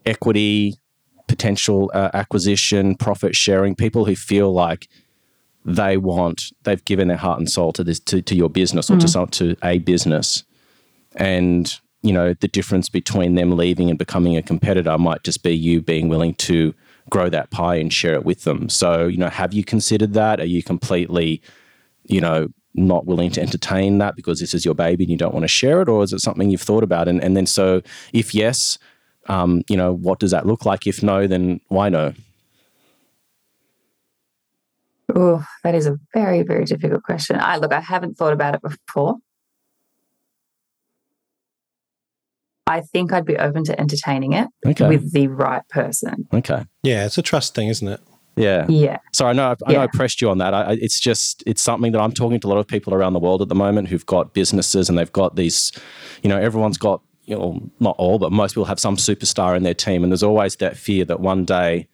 equity, potential uh, acquisition, profit sharing, people who feel like they want, they've given their heart and soul to this, to, to your business or to some, to a business, and you know the difference between them leaving and becoming a competitor might just be you being willing to grow that pie and share it with them. So you know, have you considered that? Are you completely, you know? Not willing to entertain that because this is your baby and you don't want to share it, or is it something you've thought about? And and then so, if yes, um, you know, what does that look like? If no, then why no? Oh, that is a very very difficult question. I look. I haven't thought about it before. I think I'd be open to entertaining it Okay. with the right person. okay. Yeah, it's a trust thing, isn't it? Yeah. Yeah. So I know I, I know I pressed you on that. I, I, it's just it's something that I'm talking to a lot of people around the world at the moment who've got businesses and they've got these, you know, everyone's got you know not all but most people have some superstar in their team and there's always that fear that one day,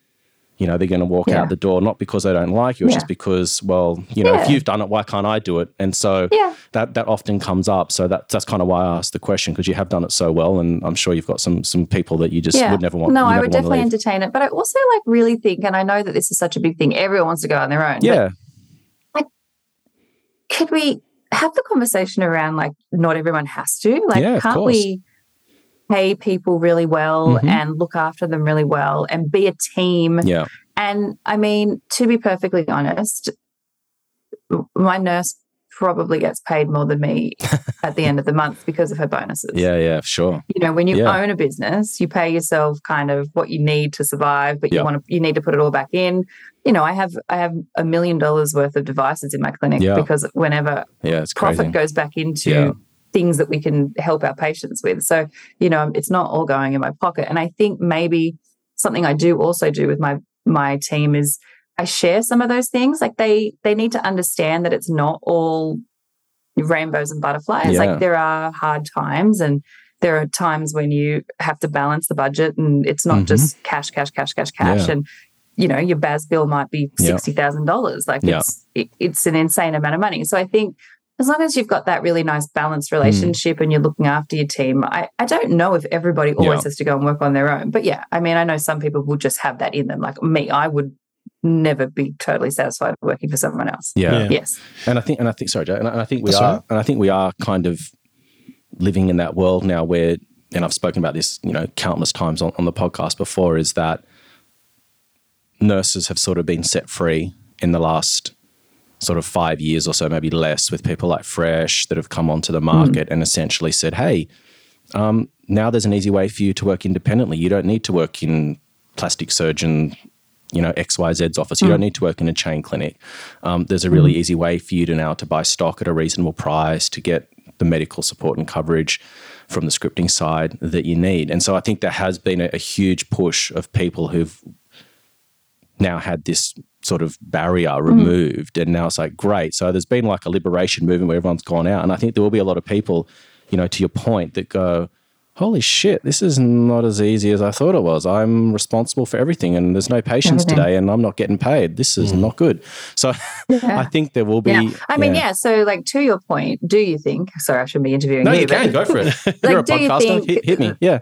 you know, they're going to walk Yeah. out the door not because they don't like you, it's Yeah. just because well, you know, if you've done it, why can't I do it? And so Yeah. that that often comes up. So that, that's kind of why I asked the question because you have done it so well, and I'm sure you've got some some people that you just yeah. would never want. No, I would definitely entertain it. But I also like really think, and I know that this is such a big thing, everyone wants to go on their own. Yeah, could we have the conversation around like not everyone has to? Like, Yeah, can't we pay people really well Mhm. and look after them really well and be a team? yeah, And I mean, to be perfectly honest, my nurse probably gets paid more than me at the end of the month because of her bonuses. Yeah, yeah, sure. You know, when you Yeah. own a business, you pay yourself kind of what you need to survive, but Yeah. you want to you need to put it all back in. You know, I have I have a million dollars worth of devices in my clinic Yeah. because whenever Yeah, it's profit crazy. goes back into. Things that we can help our patients with. So, you know, it's not all going in my pocket. And I think maybe something I do also do with my my team is I share some of those things. Like they they need to understand that it's not all rainbows and butterflies. Yeah. Like there are hard times and there are times when you have to balance the budget and it's not Mhm. just cash, cash, cash, cash, cash. Yeah. And you know, your BAS bill might be sixty thousand dollars. Like it's it, it's an insane amount of money. So I think as long as you've got that really nice balanced hmm. relationship and you're looking after your team, I, I don't know if everybody always Yeah. has to go and work on their own. But yeah, I mean, I know some people will just have that in them. Like me, I would never be totally satisfied working for someone else. yeah. Yeah. Yes. And I think, and I think, sorry, Joe, and I, and I think we That's are, all right. and I think we are kind of living in that world now where, and I've spoken about this, you know, countless times on, on the podcast before, is that nurses have sort of been set free in the last sort of five years or so, maybe less, with people like Fresh that have come onto the market and essentially said, "Hey, um, now there's an easy way for you to work independently. You don't need to work in plastic surgeon." You know XYZ's office. You don't need to work in a chain clinic. Um, there's a really easy way for you to now to buy stock at a reasonable price to get the medical support and coverage from the scripting side that you need. And so I think there has been a, a huge push of people who've now had this sort of barrier mm. removed. And now it's like, great. So there's been like a liberation movement where everyone's gone out. And I think there will be a lot of people, you know, to your point, that go, holy shit, this is not as easy as I thought it was. I'm responsible for everything and there's no patients Everything. today and I'm not getting paid. This is mm. not good. So I think there will be. Yeah. I mean, yeah. So, like, to your point, do you think? Sorry, I shouldn't be interviewing No, you. you but can go for it. Like, You're a do you podcaster. think- hit, hit me. Yeah.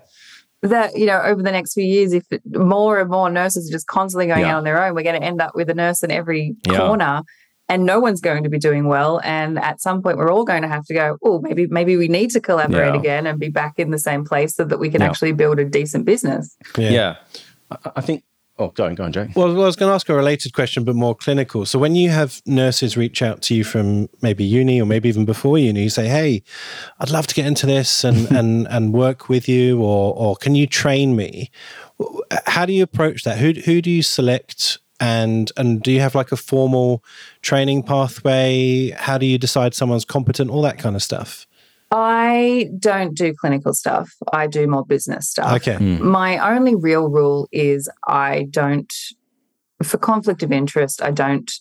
That you know, over the next few years, if more and more nurses are just constantly going Yeah. out on their own, we're going to end up with a nurse in every Yeah. corner, and no one's going to be doing well. And at some point, we're all going to have to go. Oh, maybe maybe we need to collaborate Yeah. again and be back in the same place so that we can Yeah. actually build a decent business. Yeah. I, I think. Oh, go on, go on, Jake. Well, I was going to ask a related question, but more clinical. So, when you have nurses reach out to you from maybe uni or maybe even before uni, you say, "Hey, I'd love to get into this and and and work with you, or or can you train me?" How do you approach that? Who who do you select? And and do you have like a formal training pathway? How do you decide someone's competent? All that kind of stuff. I don't do clinical stuff. I do more business stuff. Okay. Mm. My only real rule is I don't, for conflict of interest, I don't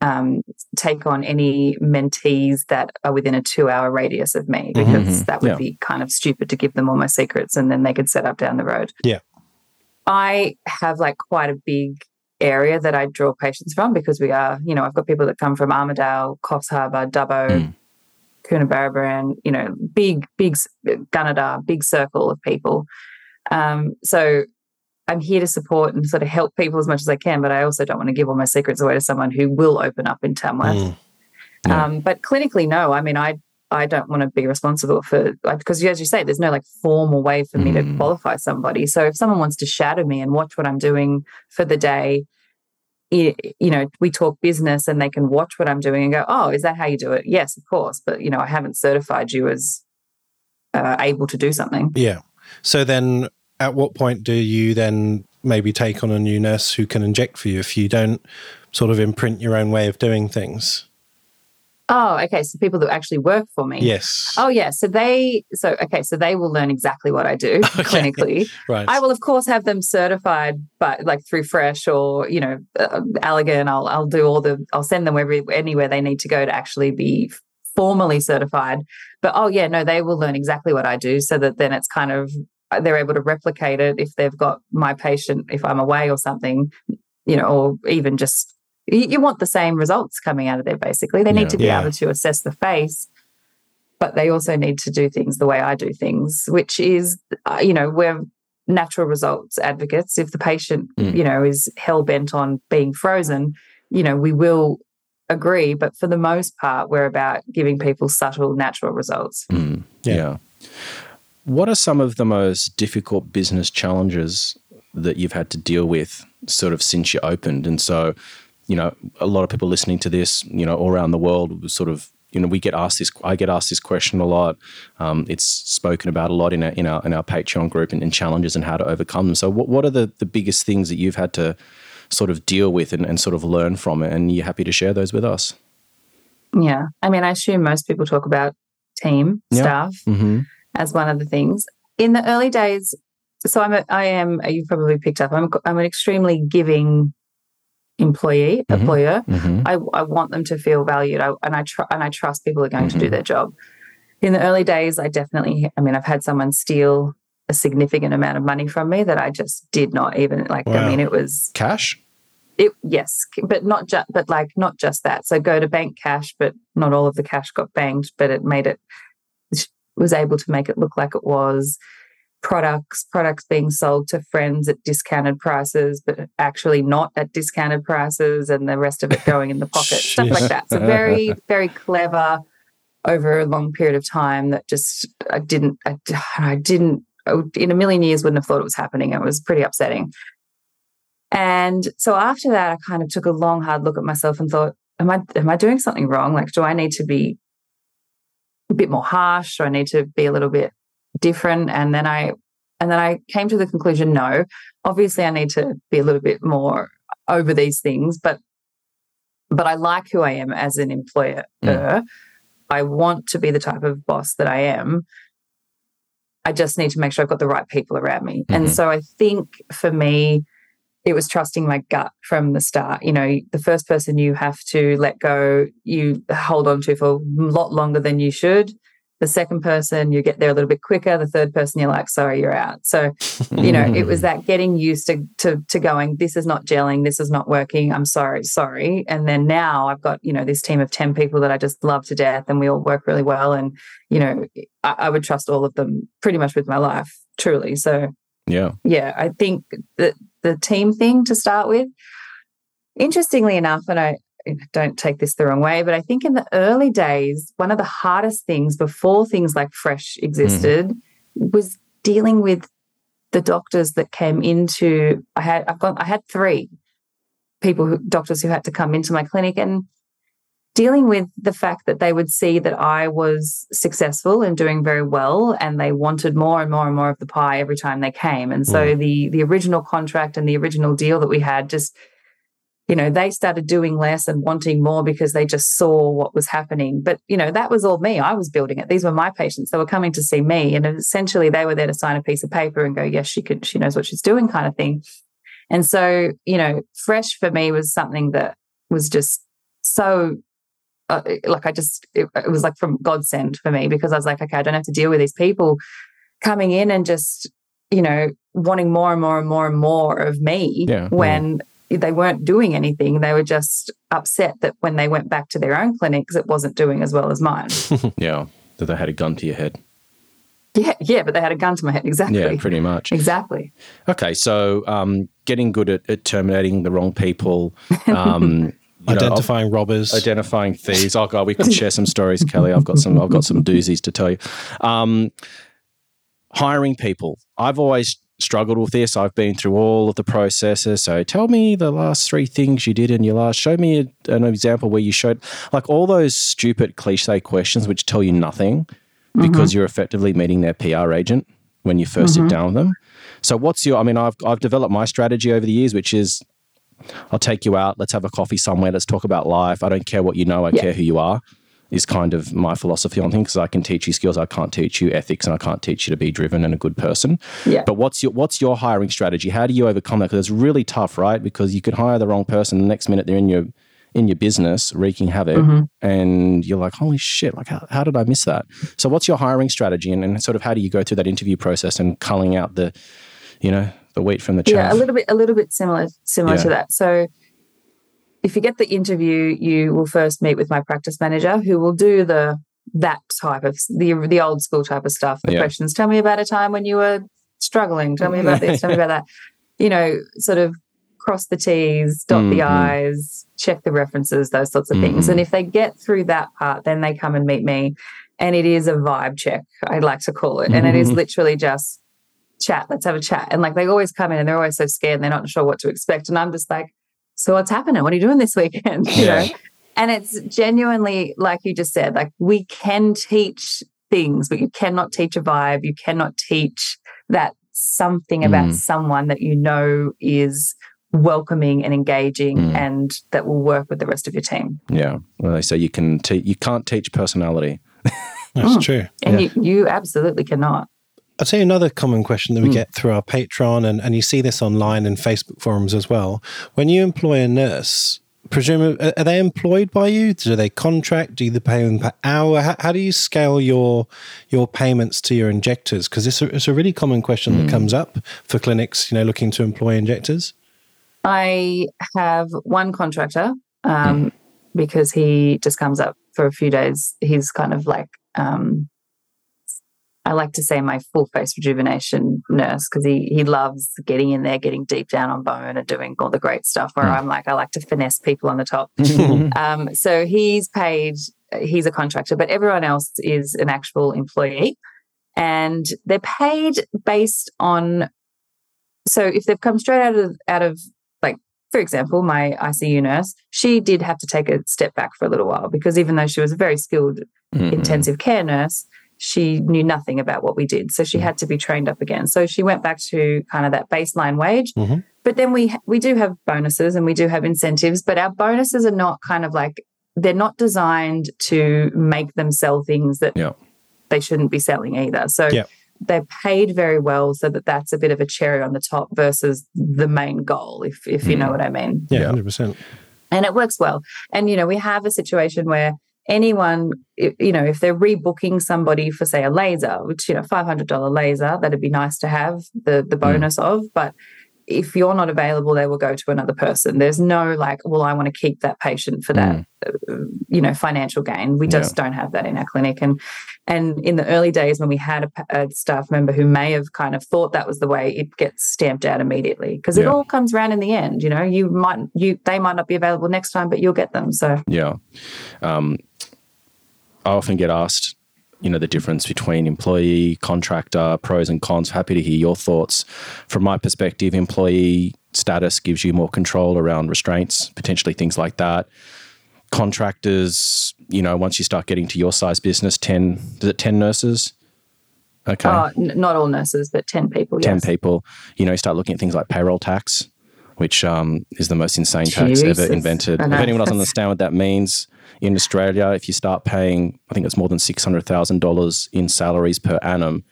um, take on any mentees that are within a two hour radius of me Mhm. because that would Yeah. be kind of stupid to give them all my secrets and then they could set up down the road. Yeah. I have like quite a big area that I draw patients from because we are, you know, I've got people that come from Armidale, Coffs Harbour, Dubbo, Mm. Coonabarabran, you know, big, big Gunnedah, big circle of people. Um, so I'm here to support and sort of help people as much as I can, but I also don't want to give all my secrets away to someone who will open up in Tamworth. Mm. Yeah. Um, but clinically, no. I mean, I I don't want to be responsible for like because as you say, there's no like formal way for me to Mm. qualify somebody. So if someone wants to shadow me and watch what I'm doing for the day, you know, we talk business and they can watch what I'm doing and go, oh, is that how you do it? Yes, of course. But you know, I haven't certified you as uh, able to do something. Yeah. So then, at what point do you then maybe take on a new nurse who can inject for you if you don't sort of imprint your own way of doing things? Oh, okay. So people that actually work for me. Yes. Oh, yeah. So they, so, okay. So they will learn exactly what I do clinically. right. I will, of course, have them certified, but like through Fresh or, you know, uh, Allergan. I'll, I'll do all the, I'll send them wherever, anywhere they need to go to actually be formally certified. But oh, yeah, no, they will learn exactly what I do so that then it's kind of, uh, they're able to replicate it if they've got my patient, if I'm away or something, you know, or even just, you, you want the same results coming out of there, basically. They need Yeah. to be Yeah. able to assess the face but they also need to do things the way I do things, which is, uh, you know, we're natural results advocates. If the patient, Mm. you know, is hell bent on being frozen, you know, we will agree. But for the most part, we're about giving people subtle natural results. Mm, Yeah. yeah. What are some of the most difficult business challenges that you've had to deal with sort of since you opened? And so, you know, a lot of people listening to this, you know, all around the world sort of you know we get asked this. I get asked this question a lot. Um, it's spoken about a lot in our in our in our Patreon group and, and challenges and how to overcome them. So, what what are the the biggest things that you've had to sort of deal with and, and sort of learn from it? And you're happy to share those with us? Yeah, I mean, I assume most people talk about team Yeah. staff Mm-hmm. as one of the things in the early days. So I'm a, I am you've probably picked up. I'm I'm an extremely giving employee Mhm. employer. Mm-hmm. I, I want them to feel valued I, and I tr- and I trust people are going to do Mhm. their job. In the early days, I definitely, I mean, I've had someone steal a significant amount of money from me that I just did not even like. Wow. I mean, it was Cash. it yes, but not just but like not just that. So go to bank cash, but not all of the cash got banked, but it made it was able to make it look like it was products products being sold to friends at discounted prices but actually not at discounted prices and the rest of it going in the pocket stuff like that. So very very clever over a long period of time that just i didn't i, I didn't in a million years wouldn't have thought it was happening. It was pretty upsetting. And so after that i kind of took a long hard look at myself and thought am i am i doing something wrong? Like do i need to be a bit more harsh? Do i need to be a little bit different and then i and then i came to the conclusion no obviously i need to be a little bit more over these things but but i like who i am as an employer i want to be the type of boss that i am i just need to make sure i've got the right people around me and Mhm. so i think for me it was trusting my gut from the start. You know, the first person you have to let go, you hold on to for a lot longer than you should. The second person, you get there a little bit quicker. The third person, you're like, sorry, you're out. So, you know, it was that getting used to, to to going, this is not gelling, this is not working. I'm sorry, sorry. And then now I've got, you know, this team of 10 people that I just love to death and we all work really well. And, you know, I, I would trust all of them pretty much with my life, truly. So Yeah. yeah, I think the the team thing to start with. Interestingly enough, and I don't take this the wrong way, but I think in the early days, one of the hardest things before things like Fresh existed was dealing with the doctors that came into. I had I've got I had three people who doctors who had to come into my clinic and dealing with the fact that they would see that I was successful and doing very well and they wanted more and more and more of the pie every time they came. And so mm. the the original contract and the original deal that we had just you know they started doing less and wanting more because they just saw what was happening. But you know that was all me. I was building it. These were my patients. They were coming to see me and essentially they were there to sign a piece of paper and go yes she could she knows what she's doing kind of thing. And so you know fresh for me was something that was just so uh, like I just it, it was like from God sent for me because I was like, okay, I don't have to deal with these people coming in and just you know wanting more and more and more and more of me Yeah, when they weren't doing anything. They were just upset that when they went back to their own clinics, it wasn't doing as well as mine. Yeah. That they had a gun to your head. yeah, yeah, but they had a gun to my head. Exactly. Yeah, pretty much. Exactly. Okay, so um, getting good at, at terminating the wrong people, um, you know, Identifying robbers. identifying thieves. Oh god, we could share some stories, Kelly. I've got some. I've got some doozies to tell you. Um, hiring people. I've always struggled with this. I've been through all of the processes. So tell me the last three things you did in your last. Show me a, an example where you showed like all those stupid cliche questions which tell you nothing mm-hmm. because you're effectively meeting their PR agent when you 1st sit mm-hmm. down with them. So what's your? I mean, I've I've developed my strategy over the years, which is I'll take you out. Let's have a coffee somewhere. Let's talk about life. I don't care what you know. I Yeah. care who you are. Is kind of my philosophy on things because I can teach you skills. I can't teach you ethics, and I can't teach you to be driven and a good person. Yeah. But what's your what's your hiring strategy? How do you overcome that? Because it's really tough, right? Because you could hire the wrong person. The next minute they're in your in your business wreaking havoc, mm-hmm. and you're like, holy shit! Like, how, how did I miss that? So, what's your hiring strategy, and, and sort of how do you go through that interview process and culling out the, you know, the wheat from the chaff? Yeah, a little bit, a little bit similar, similar Yeah. to that. So, if you get the interview, you will first meet with my practice manager, who will do the that type of the the old school type of stuff. The Yeah. questions: Tell me about a time when you were struggling. Tell me about this. Tell me about that. You know, sort of cross the T's, dot the Mhm. I's, check the references, those sorts of things. Mhm. And if they get through that part, then they come and meet me, and it is a vibe check. I'd like to call it, and it is Mhm. literally just chat. Let's have a chat. And like they always come in and they're always so scared and they're not sure what to expect. And I'm just like, so what's happening? What are you doing this weekend? You Yeah. know? and it's genuinely like you just said, like we can teach things, but you cannot teach a vibe. You cannot teach that something about mm. someone that you know is welcoming and engaging mm. and that will work with the rest of your team. Yeah. Well, they say you can te- you can't teach personality. That's mm. true. And yeah. you, you absolutely cannot. I'll tell you another common question that we mm. get through our Patreon, and, and you see this online and Facebook forums as well. When you employ a nurse, presumably, are they employed by you? Do they contract? Do you pay them per hour? How, how do you scale your your payments to your injectors? Because it's a, it's a really common question mm. that comes up for clinics, you know, looking to employ injectors. I have one contractor um, mm. because he just comes up for a few days. He's kind of like um, I like to say my full face rejuvenation nurse because he he loves getting in there, getting deep down on bone and doing all the great stuff. Where mm. I'm like, I like to finesse people on the top. um, so he's paid, he's a contractor, but everyone else is an actual employee, and they're paid based on. So if they've come straight out of out of like for example, my ICU nurse, she did have to take a step back for a little while because even though she was a very skilled mm-hmm. intensive care nurse, she knew nothing about what we did. So she mm. had to be trained up again. So she went back to kind of that baseline wage. Mm-hmm. But then we we do have bonuses and we do have incentives, but our bonuses are not kind of like they're not designed to make them sell things that yeah. they shouldn't be selling either. So yeah. they're paid very well so that that's a bit of a cherry on the top versus the main goal if if you know mm. what I mean. Yeah, 100%. And it works well. And you know, we have a situation where anyone, you know, if they're rebooking somebody for say a laser, which you know, five hundred dollar laser, that'd be nice to have the the mm. bonus mm. of, but if you're not available, they will go to another person. There's no like, well, I want to keep that patient for that, mm. Uh, you know, financial gain. We just yeah. don't have that in our clinic. And and in the early days when we had a, a, staff member who may have kind of thought that was the way, it gets stamped out immediately because yeah. it all comes around in the end. You know, you might you they might not be available next time, but you'll get them. So yeah, um, I often get asked, you know, the difference between employee, contractor, pros and cons. Happy to hear your thoughts. From my perspective, employee status gives you more control around restraints, potentially things like that. Contractors, you know, once you start getting to your size business, 10, is it 10 nurses? Okay. Uh, n- not all nurses, but 10 people. 10 yes. people. You know, you start looking at things like payroll tax, which um, is the most insane tax ever invented. If anyone doesn't understand what that means, in Australia, if you start paying, I think it's more than $600,000 in salaries per annum,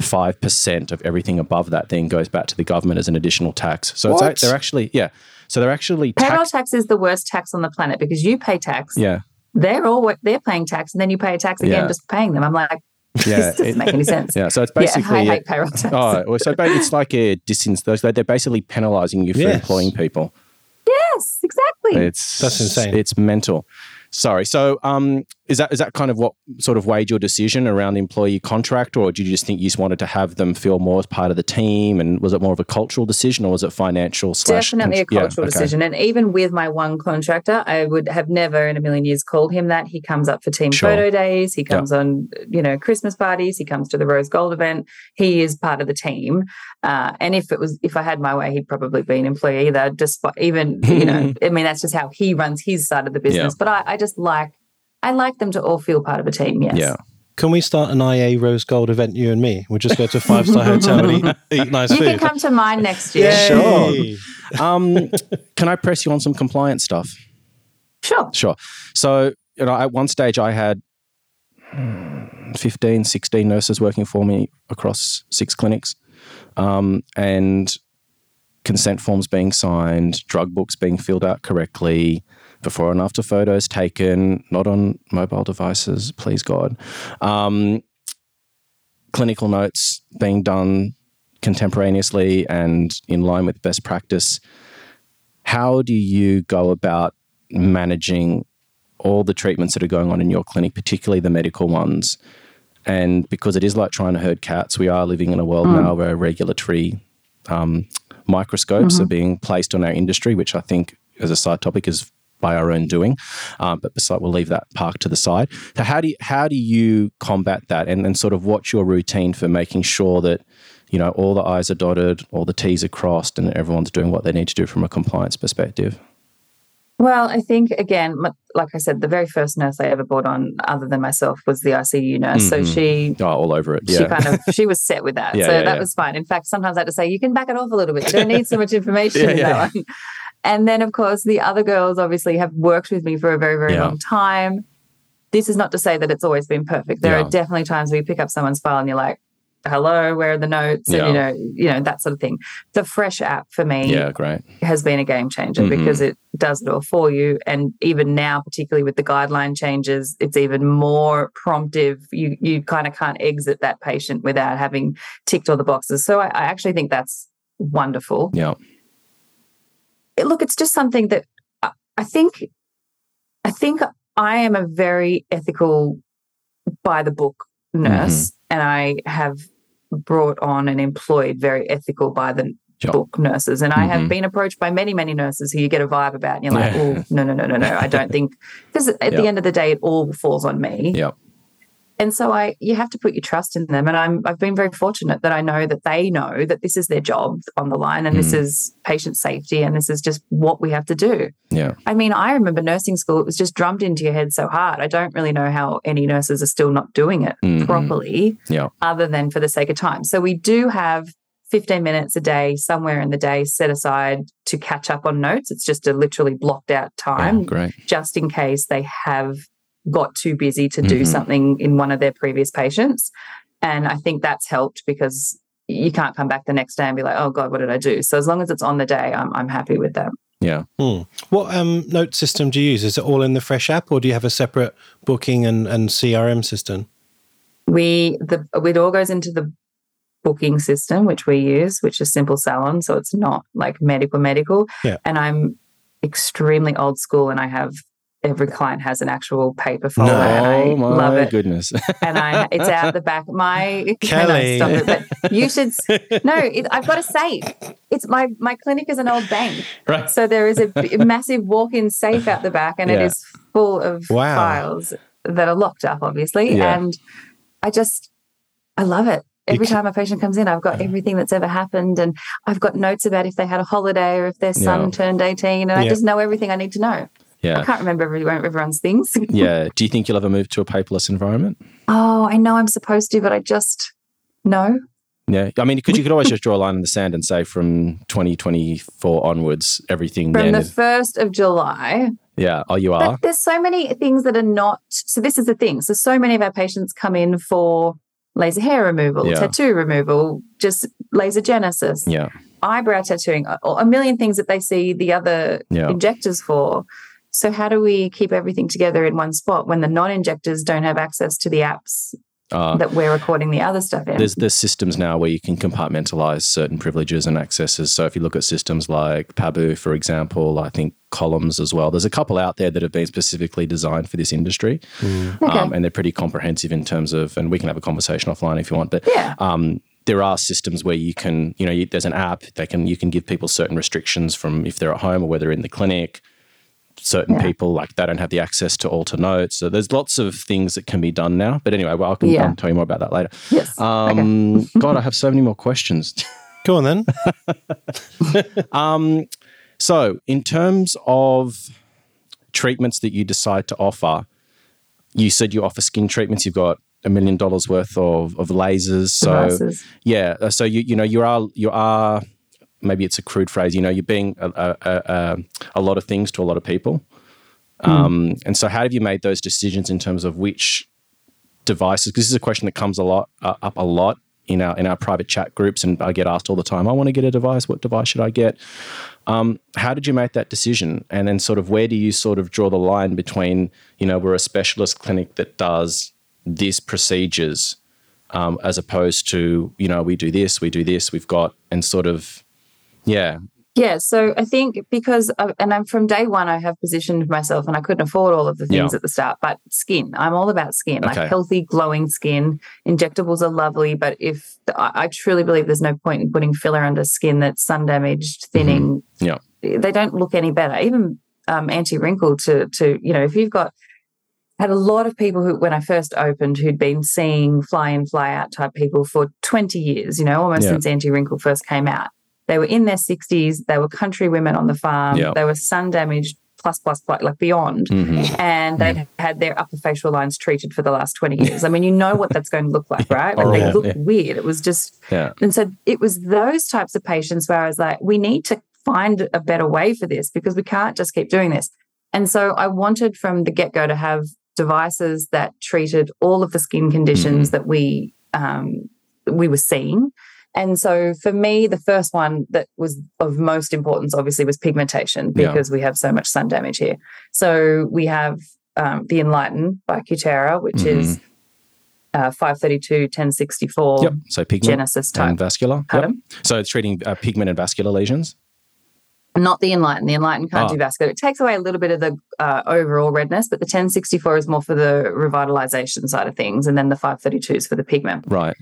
5% of everything above that then goes back to the government as an additional tax. So what? it's, they're actually, yeah. So they're actually payroll tax-, tax is the worst tax on the planet because you pay tax. Yeah. They're all they're paying tax and then you pay a tax again yeah. just paying them. I'm like, yeah, this doesn't it, make any sense. Yeah, so it's basically yeah, I hate payroll tax. Oh, so it's like a distance. They're basically penalising you for yes. employing people. Yes, exactly. It's that's insane. It's mental. Sorry. So, um, is that is that kind of what sort of weighed your decision around employee contract, or did you just think you just wanted to have them feel more as part of the team? And was it more of a cultural decision, or was it financial? Slash Definitely a cultural yeah, okay. decision. And even with my one contractor, I would have never in a million years called him that. He comes up for team sure. photo days. He comes on, you know, Christmas parties. He comes to the Rose Gold event. He is part of the team. Uh, and if it was, if I had my way, he'd probably be an employee either. Just even, you know, I mean, that's just how he runs his side of the business. But I, I just like I like them to all feel part of a team. Yes. Yeah. Can we start an IA Rose Gold event, you and me? We'll just go to a five star hotel and eat, eat nice you food. You can come to mine next year. Yay. Sure. Um, can I press you on some compliance stuff? Sure. Sure. So, you know, at one stage I had 15, 16 nurses working for me across six clinics. Um, and consent forms being signed, drug books being filled out correctly, before and after photos taken, not on mobile devices, please God. Um, clinical notes being done contemporaneously and in line with best practice. How do you go about managing all the treatments that are going on in your clinic, particularly the medical ones? And because it is like trying to herd cats, we are living in a world mm. now where regulatory um, microscopes mm-hmm. are being placed on our industry, which I think, as a side topic, is by our own doing. Um, but beside, we'll leave that park to the side. So how do you, how do you combat that, and, and sort of what's your routine for making sure that you know all the I's are dotted, all the T's are crossed, and everyone's doing what they need to do from a compliance perspective? Well, I think again, like I said, the very first nurse I ever brought on, other than myself, was the ICU nurse. Mm-hmm. So she, oh, all over it. Yeah. She kind of she was set with that, yeah, so yeah, that yeah. was fine. In fact, sometimes I had to say, "You can back it off a little bit. You don't need so much information in that one." And then, of course, the other girls obviously have worked with me for a very, very long time. This is not to say that it's always been perfect. There are definitely times where you pick up someone's file and you're like, hello, where are the notes? And you know, you know, that sort of thing. The fresh app for me yeah, great. has been a game changer mm-hmm. because it does it all for you. And even now, particularly with the guideline changes, it's even more promptive. You you kind of can't exit that patient without having ticked all the boxes. So I, I actually think that's wonderful. Yeah. It, look, it's just something that I, I think I think I am a very ethical by the book nurse mm-hmm. and I have brought on and employed very ethical by the Job. book nurses. And mm-hmm. I have mm-hmm. been approached by many, many nurses who you get a vibe about and you're like, oh, no, no, no, no, no. I don't think, because at yep. the end of the day, it all falls on me. Yep. And so I you have to put your trust in them. And I'm I've been very fortunate that I know that they know that this is their job on the line and mm. this is patient safety and this is just what we have to do. Yeah. I mean, I remember nursing school, it was just drummed into your head so hard. I don't really know how any nurses are still not doing it mm-hmm. properly, yeah. other than for the sake of time. So we do have 15 minutes a day somewhere in the day set aside to catch up on notes. It's just a literally blocked out time, yeah, great. just in case they have got too busy to do mm-hmm. something in one of their previous patients. And I think that's helped because you can't come back the next day and be like, oh God, what did I do? So as long as it's on the day, I'm, I'm happy with that. Yeah. Hmm. What um, note system do you use? Is it all in the Fresh app or do you have a separate booking and, and CRM system? We, the, it all goes into the booking system, which we use, which is Simple Salon. So it's not like medical, medical. Yeah. And I'm extremely old school and I have every client has an actual paper folder. No, and I my love it. goodness. and I, it's out the back. My Kelly, no, stop it. But you should. No, it, I've got a safe. It's my my clinic is an old bank, right? So there is a massive walk-in safe out the back, and yeah. it is full of wow. files that are locked up, obviously. Yeah. And I just, I love it. Every time a patient comes in, I've got everything that's ever happened, and I've got notes about if they had a holiday or if their son yeah. turned eighteen, and I just know everything I need to know. Yeah. I can't remember everyone's things. yeah. Do you think you'll ever move to a paperless environment? Oh, I know I'm supposed to, but I just no. Yeah, I mean, because you could always just draw a line in the sand and say from 2024 onwards, everything. From the first of July. Yeah. Oh, you are. But there's so many things that are not. So this is the thing. So so many of our patients come in for laser hair removal, yeah. tattoo removal, just laser genesis. Yeah. Eyebrow tattooing, a, a million things that they see the other yeah. injectors for. So, how do we keep everything together in one spot when the non injectors don't have access to the apps uh, that we're recording the other stuff in. There's there's systems now where you can compartmentalize certain privileges and accesses. So if you look at systems like Pabau, for example, I think Columns as well. There's a couple out there that have been specifically designed for this industry, mm. okay. um, and they're pretty comprehensive in terms of. And we can have a conversation offline if you want, but yeah. Um, there are systems where you can, you know, you, there's an app. They can you can give people certain restrictions from if they're at home or whether in the clinic certain yeah. people like they don't have the access to alter notes. So there's lots of things that can be done now. But anyway, well, I can yeah. tell you more about that later. Yes. Um, okay. God, I have so many more questions. Go on then. um, so in terms of treatments that you decide to offer, you said you offer skin treatments. You've got a million dollars worth of, of lasers. So Devices. yeah, so you you know you are you are maybe it's a crude phrase. You know, you're being a, a, a, a lot of things to a lot of people. Mm. Um, and so, how have you made those decisions in terms of which devices? Because this is a question that comes a lot uh, up a lot in our in our private chat groups, and I get asked all the time. I want to get a device. What device should I get? Um, how did you make that decision? And then, sort of, where do you sort of draw the line between, you know, we're a specialist clinic that does these procedures, um, as opposed to, you know, we do this, we do this, we've got, and sort of yeah. Yeah. So I think because, of, and I'm from day one, I have positioned myself and I couldn't afford all of the things yeah. at the start, but skin, I'm all about skin, okay. like healthy, glowing skin. Injectables are lovely, but if I truly believe there's no point in putting filler under skin that's sun damaged, thinning, mm-hmm. yeah. they don't look any better. Even um, anti wrinkle to, to, you know, if you've got, had a lot of people who, when I first opened, who'd been seeing fly in, fly out type people for 20 years, you know, almost yeah. since anti wrinkle first came out. They were in their 60s. They were country women on the farm. Yep. They were sun damaged plus, plus, plus, like beyond. Mhm. And they'd had their upper facial lines treated for the last 20 years. I mean, you know what that's going to look like, right? Like they Horrible, look yeah. weird. It was just, Yeah. and so it was those types of patients where I was like, we need to find a better way for this because we can't just keep doing this. And so I wanted from the get go to have devices that treated all of the skin conditions that we um, we were seeing. And so for me, the first one that was of most importance, obviously, was pigmentation Yeah. because we have so much sun damage here. So we have um, the Enlighten by Cutera, which is uh, 532, 1064 Yep. So pigment Genesis type. and vascular. Yep. So it's treating uh, pigment and vascular lesions. Not the Enlighten. The Enlighten can't Oh. do vascular. It takes away a little bit of the uh, overall redness, but the 1064 is more for the revitalization side of things. And then the 532 is for the pigment. Right.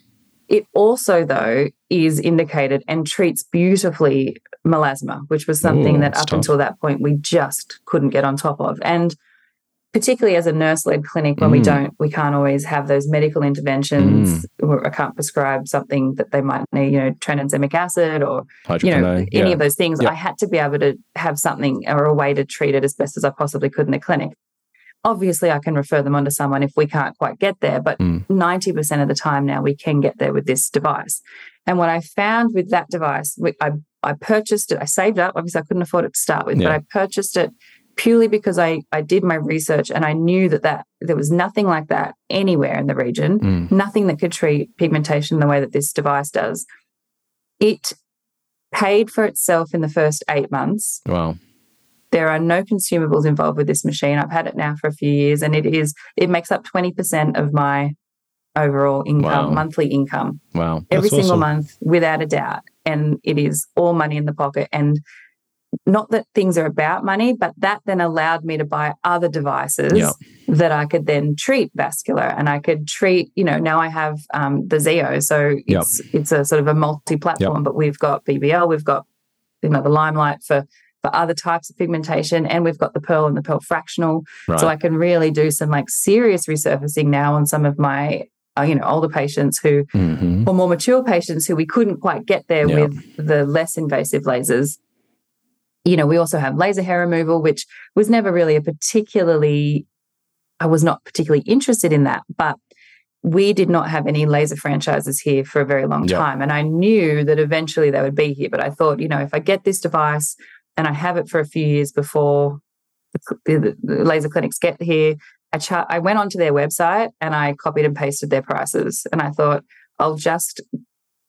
It also, though, is indicated and treats beautifully melasma, which was something Ooh, that up tough. until that point we just couldn't get on top of. And particularly as a nurse led clinic, when we Mm. don't, we can't always have those medical interventions. Mm. I can't prescribe something that they might need, you know, tranexamic acid or you know, any yeah. of those things. Yeah. I had to be able to have something or a way to treat it as best as I possibly could in the clinic. Obviously, I can refer them on to someone if we can't quite get there, but Mm. 90% of the time now we can get there with this device. And what I found with that device, we- I, I purchased it, I saved up. Obviously, I couldn't afford it to start with, Yeah. but I purchased it purely because I, I did my research and I knew that, that there was nothing like that anywhere in the region Mm. nothing that could treat pigmentation the way that this device does. It paid for itself in the first eight months. Wow. There are no consumables involved with this machine. I've had it now for a few years and it is it makes up 20% of my overall income, Wow. monthly income, Wow. every single awesome. month without a doubt. And it is all money in the pocket. And not that things are about money, but that then allowed me to buy other devices Yeah. that I could then treat vascular and I could treat, you know, now I have um, the Xeo. So Yep. it's it's a sort of a multi-platform, but we've got BBL, we've got you know the limelight for for other types of pigmentation, and we've got the pearl and the pearl fractional. Right. So I can really do some like serious resurfacing now on some of my uh, you know older patients who Mhm. or more mature patients who we couldn't quite get there Yeah. with the less invasive lasers. You know, we also have laser hair removal, which was never really a particularly, I was not particularly interested in that, but we did not have any laser franchises here for a very long Yeah. time. And I knew that eventually they would be here. But I thought, you know, if I get this device and I have it for a few years before the, the, the laser clinics get here, I, char- I went onto their website and I copied and pasted their prices. And I thought, I'll just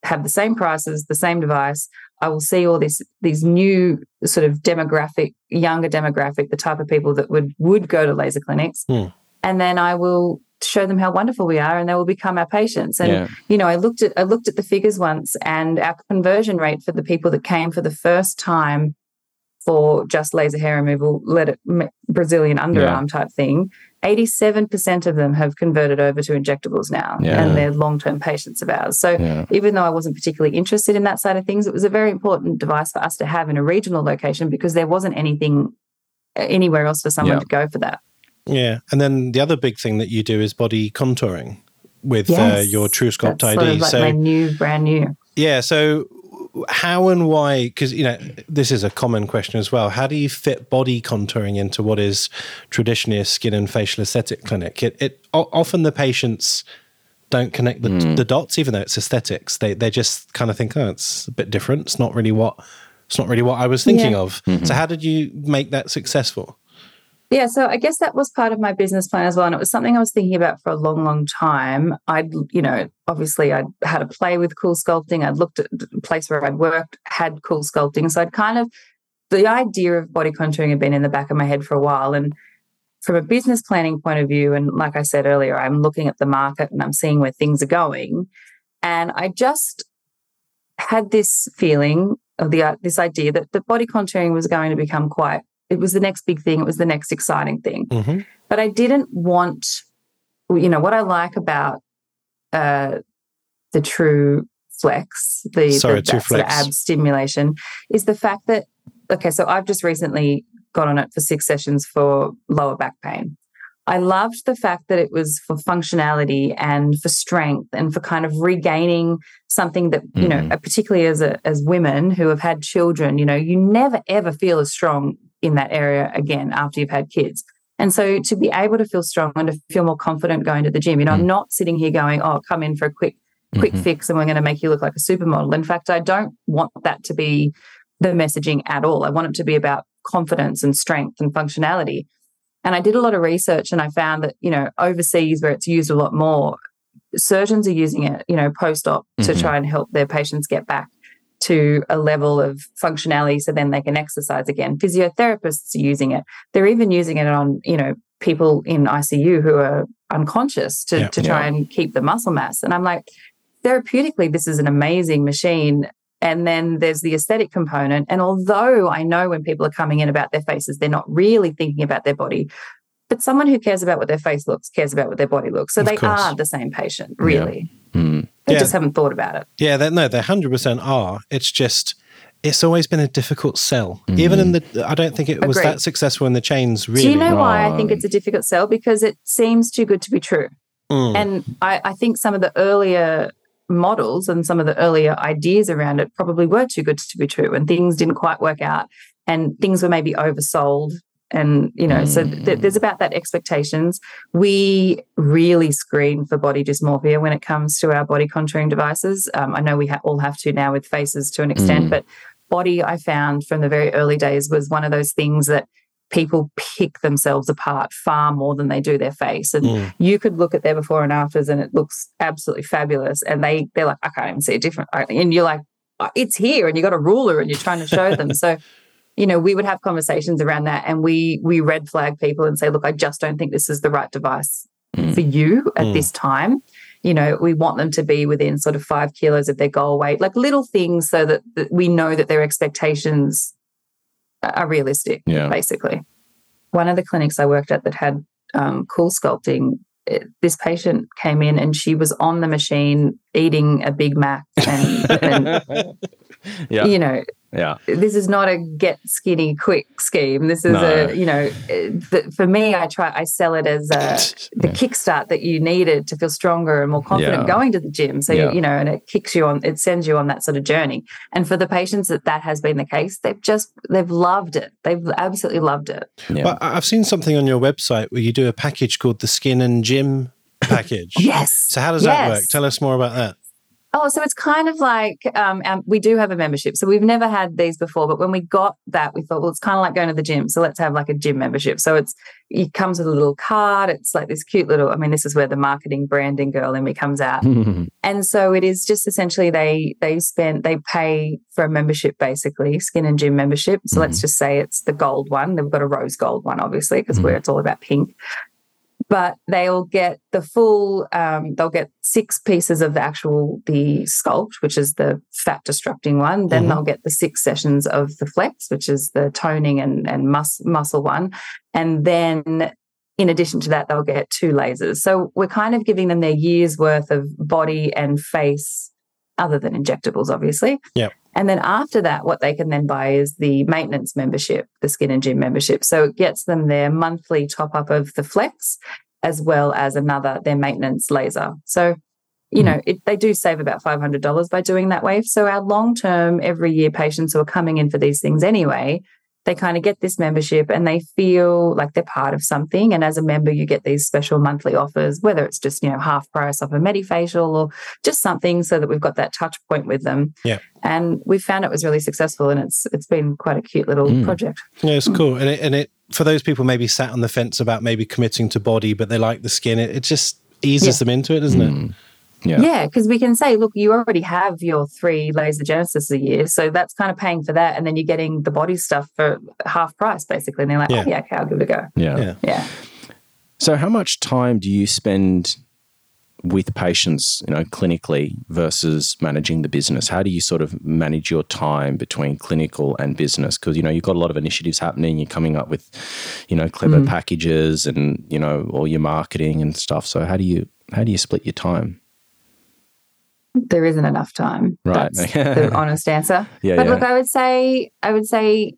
have the same prices, the same device. I will see all this these new sort of demographic, younger demographic, the type of people that would would go to laser clinics, Hmm. and then I will show them how wonderful we are, and they will become our patients. And yeah. you know, I looked at I looked at the figures once, and our conversion rate for the people that came for the first time for just laser hair removal, let it Brazilian underarm type thing, eighty seven percent of them have converted over to injectables now, Yeah. and they're long term patients of ours. So Yeah. even though I wasn't particularly interested in that side of things, it was a very important device for us to have in a regional location because there wasn't anything uh, anywhere else for someone Yeah. to go for that. Yeah. And then the other big thing that you do is body contouring with uh, your truSculpt That's ID. sort of like so my new, brand new. Yeah. So, how and why? Because you know, this is a common question as well. How do you fit body contouring into what is traditionally a skin and facial aesthetic clinic? It, it o- often the patients don't connect the, Hmm. the dots, even though it's aesthetics. They they just kind of think, oh, it's a bit different. It's not really what it's not really what I was thinking Yeah. of. Mm-hmm. So, how did you make that successful? Yeah, so I guess that was part of my business plan as well. And it was something I was thinking about for a long, long time. I'd, you know, obviously I'd had a play with CoolSculpting. I'd looked at the place where I'd worked, had CoolSculpting. So I'd kind of, the idea of body contouring had been in the back of my head for a while. And from a business planning point of view, and like I said earlier, I'm looking at the market and I'm seeing where things are going. And I just had this feeling of the this idea that the body contouring was going to become quite it was the next big thing it was the next exciting thing. Hmm but i didn't want you know what i like about uh the true flex the, Sorry, the that sort of ab stimulation is the fact that okay so i've just recently got on it for six sessions for lower back pain. I loved the fact that it was for functionality and for strength and for kind of regaining something that, you know, Mhm. particularly as a, as women who have had children, you know, you never ever feel as strong in that area again after you've had kids. And so to be able to feel strong and to feel more confident going to the gym, you know, mm. I'm not sitting here going, oh, come in for a quick, quick mm-hmm. fix and we're going to make you look like a supermodel. In fact, I don't want that to be the messaging at all. I want it to be about confidence and strength and functionality. And I did a lot of research and I found that, you know, overseas where it's used a lot more, surgeons are using it, you know, post op mm-hmm. to try and help their patients get back to a level of functionality so then they can exercise again. Physiotherapists are using it. They're even using it on, you know, people in ICU who are unconscious to, yeah, to try yeah. and keep the muscle mass. And I'm like, therapeutically, this is an amazing machine. And then there's the aesthetic component. And although I know when people are coming in about their faces, they're not really thinking about their body. But someone who cares about what their face looks cares about what their body looks. So of they course. are the same patient, really. Yeah. Mm. They yeah. just haven't thought about it. Yeah, they, no, they 100% are. It's just, it's always been a difficult sell. Mm. Even in the, I don't think it Agreed. was that successful in the chains, really. Do you know why I think it's a difficult sell? Because it seems too good to be true. Mm. And I, I think some of the earlier models and some of the earlier ideas around it probably were too good to be true and things didn't quite work out and things were maybe oversold and you know mm. so th- there's about that expectations we really screen for body dysmorphia when it comes to our body contouring devices um, i know we ha- all have to now with faces to an extent mm. but body i found from the very early days was one of those things that people pick themselves apart far more than they do their face and mm. you could look at their before and afters and it looks absolutely fabulous and they they're like i can't even see a different and you're like uh, it's here and you got a ruler and you're trying to show them so you know, we would have conversations around that and we we red flag people and say, look, I just don't think this is the right device mm. for you at mm. this time. You know, we want them to be within sort of five kilos of their goal weight, like little things so that, that we know that their expectations are realistic, yeah. basically. One of the clinics I worked at that had um, CoolSculpting, it, this patient came in and she was on the machine eating a Big Mac and, and yeah. you know, yeah. This is not a get skinny quick scheme. This is no. a, you know, the, for me, I try, I sell it as a, the kickstart that you needed to feel stronger and more confident yeah. going to the gym. So, yeah. you, you know, and it kicks you on, it sends you on that sort of journey. And for the patients that that has been the case, they've just, they've loved it. They've absolutely loved it. Yeah. Well, I've seen something on your website where you do a package called the Skin and Gym package. yes. So how does yes. that work? Tell us more about that. Oh, so it's kind of like um, we do have a membership. So we've never had these before, but when we got that, we thought, well, it's kind of like going to the gym. So let's have like a gym membership. So it's it comes with a little card. It's like this cute little. I mean, this is where the marketing branding girl in me comes out. and so it is just essentially they they spend they pay for a membership basically, skin and gym membership. So mm-hmm. let's just say it's the gold one. They've got a rose gold one, obviously, because mm-hmm. where it's all about pink but they'll get the full um, they'll get six pieces of the actual the sculpt which is the fat destructing one. Then mm-hmm. they'll get the six sessions of the flex which is the toning and, and mus- muscle one. And then in addition to that they'll get two lasers. So we're kind of giving them their year's worth of body and face other than injectables obviously. Yeah and then after that, what they can then buy is the maintenance membership, the skin and gym membership. So it gets them their monthly top up of the flex as well as another, their maintenance laser. So, you mm know, it, they do save about $500 by doing that way. So our long term, every year patients who are coming in for these things anyway, they kind of get this membership and they feel like they're part of something. And as a member, you get these special monthly offers, whether it's just, you know, half price off a Medifacial or just something so that we've got that touch point with them. Yeah. And we found it was really successful and it's it's been quite a cute little mm. project. Yeah, it's mm. cool. And it, and it for those people maybe sat on the fence about maybe committing to body, but they like the skin, it, it just eases yeah. them into it, doesn't mm. it? Yeah, because yeah, we can say, look, you already have your three laser genesis a year, so that's kind of paying for that, and then you're getting the body stuff for half price, basically. And they're like, yeah. oh yeah, okay, I'll give it a go. Yeah. yeah, yeah. So, how much time do you spend with patients, you know, clinically versus managing the business? How do you sort of manage your time between clinical and business? Because you know you've got a lot of initiatives happening. You're coming up with, you know, clever mm. packages and you know all your marketing and stuff. So how do you how do you split your time? There isn't enough time. Right. That's the honest answer. Yeah, but yeah. look, I would say, I would say,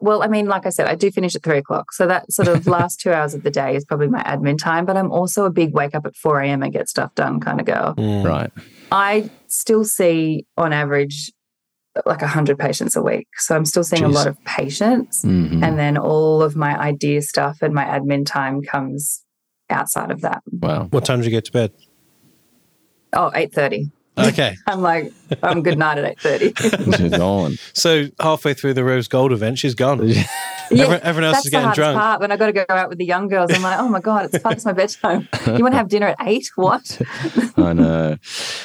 well, I mean, like I said, I do finish at three o'clock. So that sort of last two hours of the day is probably my admin time. But I'm also a big wake up at 4 a.m. and get stuff done kind of girl. Mm. Right. I still see on average like 100 patients a week. So I'm still seeing Jeez. a lot of patients. Mm-hmm. And then all of my idea stuff and my admin time comes outside of that. Wow. What time do you get to bed? Oh, 8.30. Okay. I'm like, I'm good night at 8.30. she's gone. So halfway through the rose gold event, she's gone. yeah, everyone, everyone else is getting drunk. Part when I got to go out with the young girls, I'm like, oh my God, it's past my bedtime. You want to have dinner at 8? What? I know.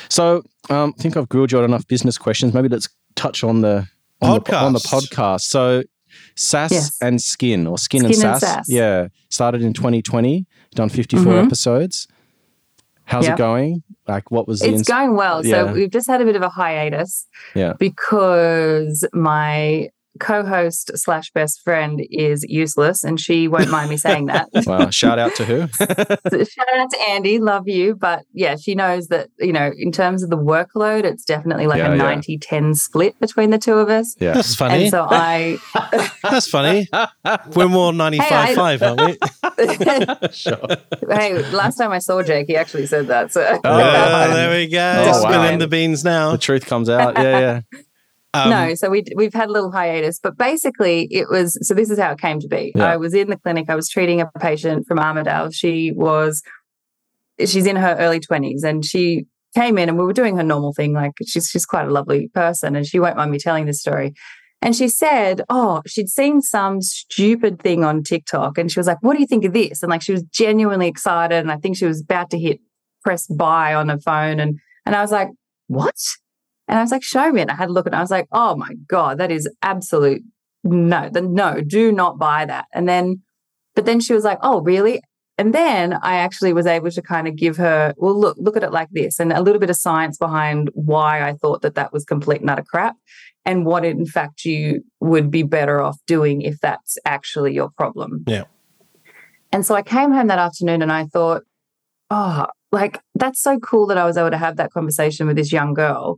So um, I think I've grilled you on enough business questions. Maybe let's touch on the on, podcast. The, on the podcast. So Sass yes. and Skin or Skin, Skin and, Sass, and, Sass, Yeah. Started in 2020, done 54 mm-hmm. episodes. How's it going? Like, what was the It's ins- going well. Yeah. So we've just had a bit of a hiatus. Yeah. Because my co-host slash best friend is useless and she won't mind me saying that. Wow shout out to who? Shout out to andy love you. But yeah she knows that you know in terms of the workload it's definitely like yeah, a 90 10 split between the two of us. Yeah. That's funny. And so i that's funny. We're more 95 hey, 5 aren't we? Sure. hey last time i saw jake he actually said that so. Oh, there we go. Oh, wow. the beans now. The truth comes out. Yeah yeah um, no, so we we've had a little hiatus, but basically it was so. This is how it came to be. Yeah. I was in the clinic. I was treating a patient from Armidale. She was, she's in her early twenties, and she came in, and we were doing her normal thing. Like she's she's quite a lovely person, and she won't mind me telling this story. And she said, "Oh, she'd seen some stupid thing on TikTok, and she was like, "What do you think of this?" And like she was genuinely excited, and I think she was about to hit press buy on her phone, and and I was like, "What?" And I was like, show me. And I had a look and I was like, oh my God, that is absolute no, the no, do not buy that. And then, but then she was like, oh, really? And then I actually was able to kind of give her, well, look, look at it like this, and a little bit of science behind why I thought that that was complete nutter crap, and what in fact you would be better off doing if that's actually your problem. Yeah. And so I came home that afternoon and I thought, oh, like that's so cool that I was able to have that conversation with this young girl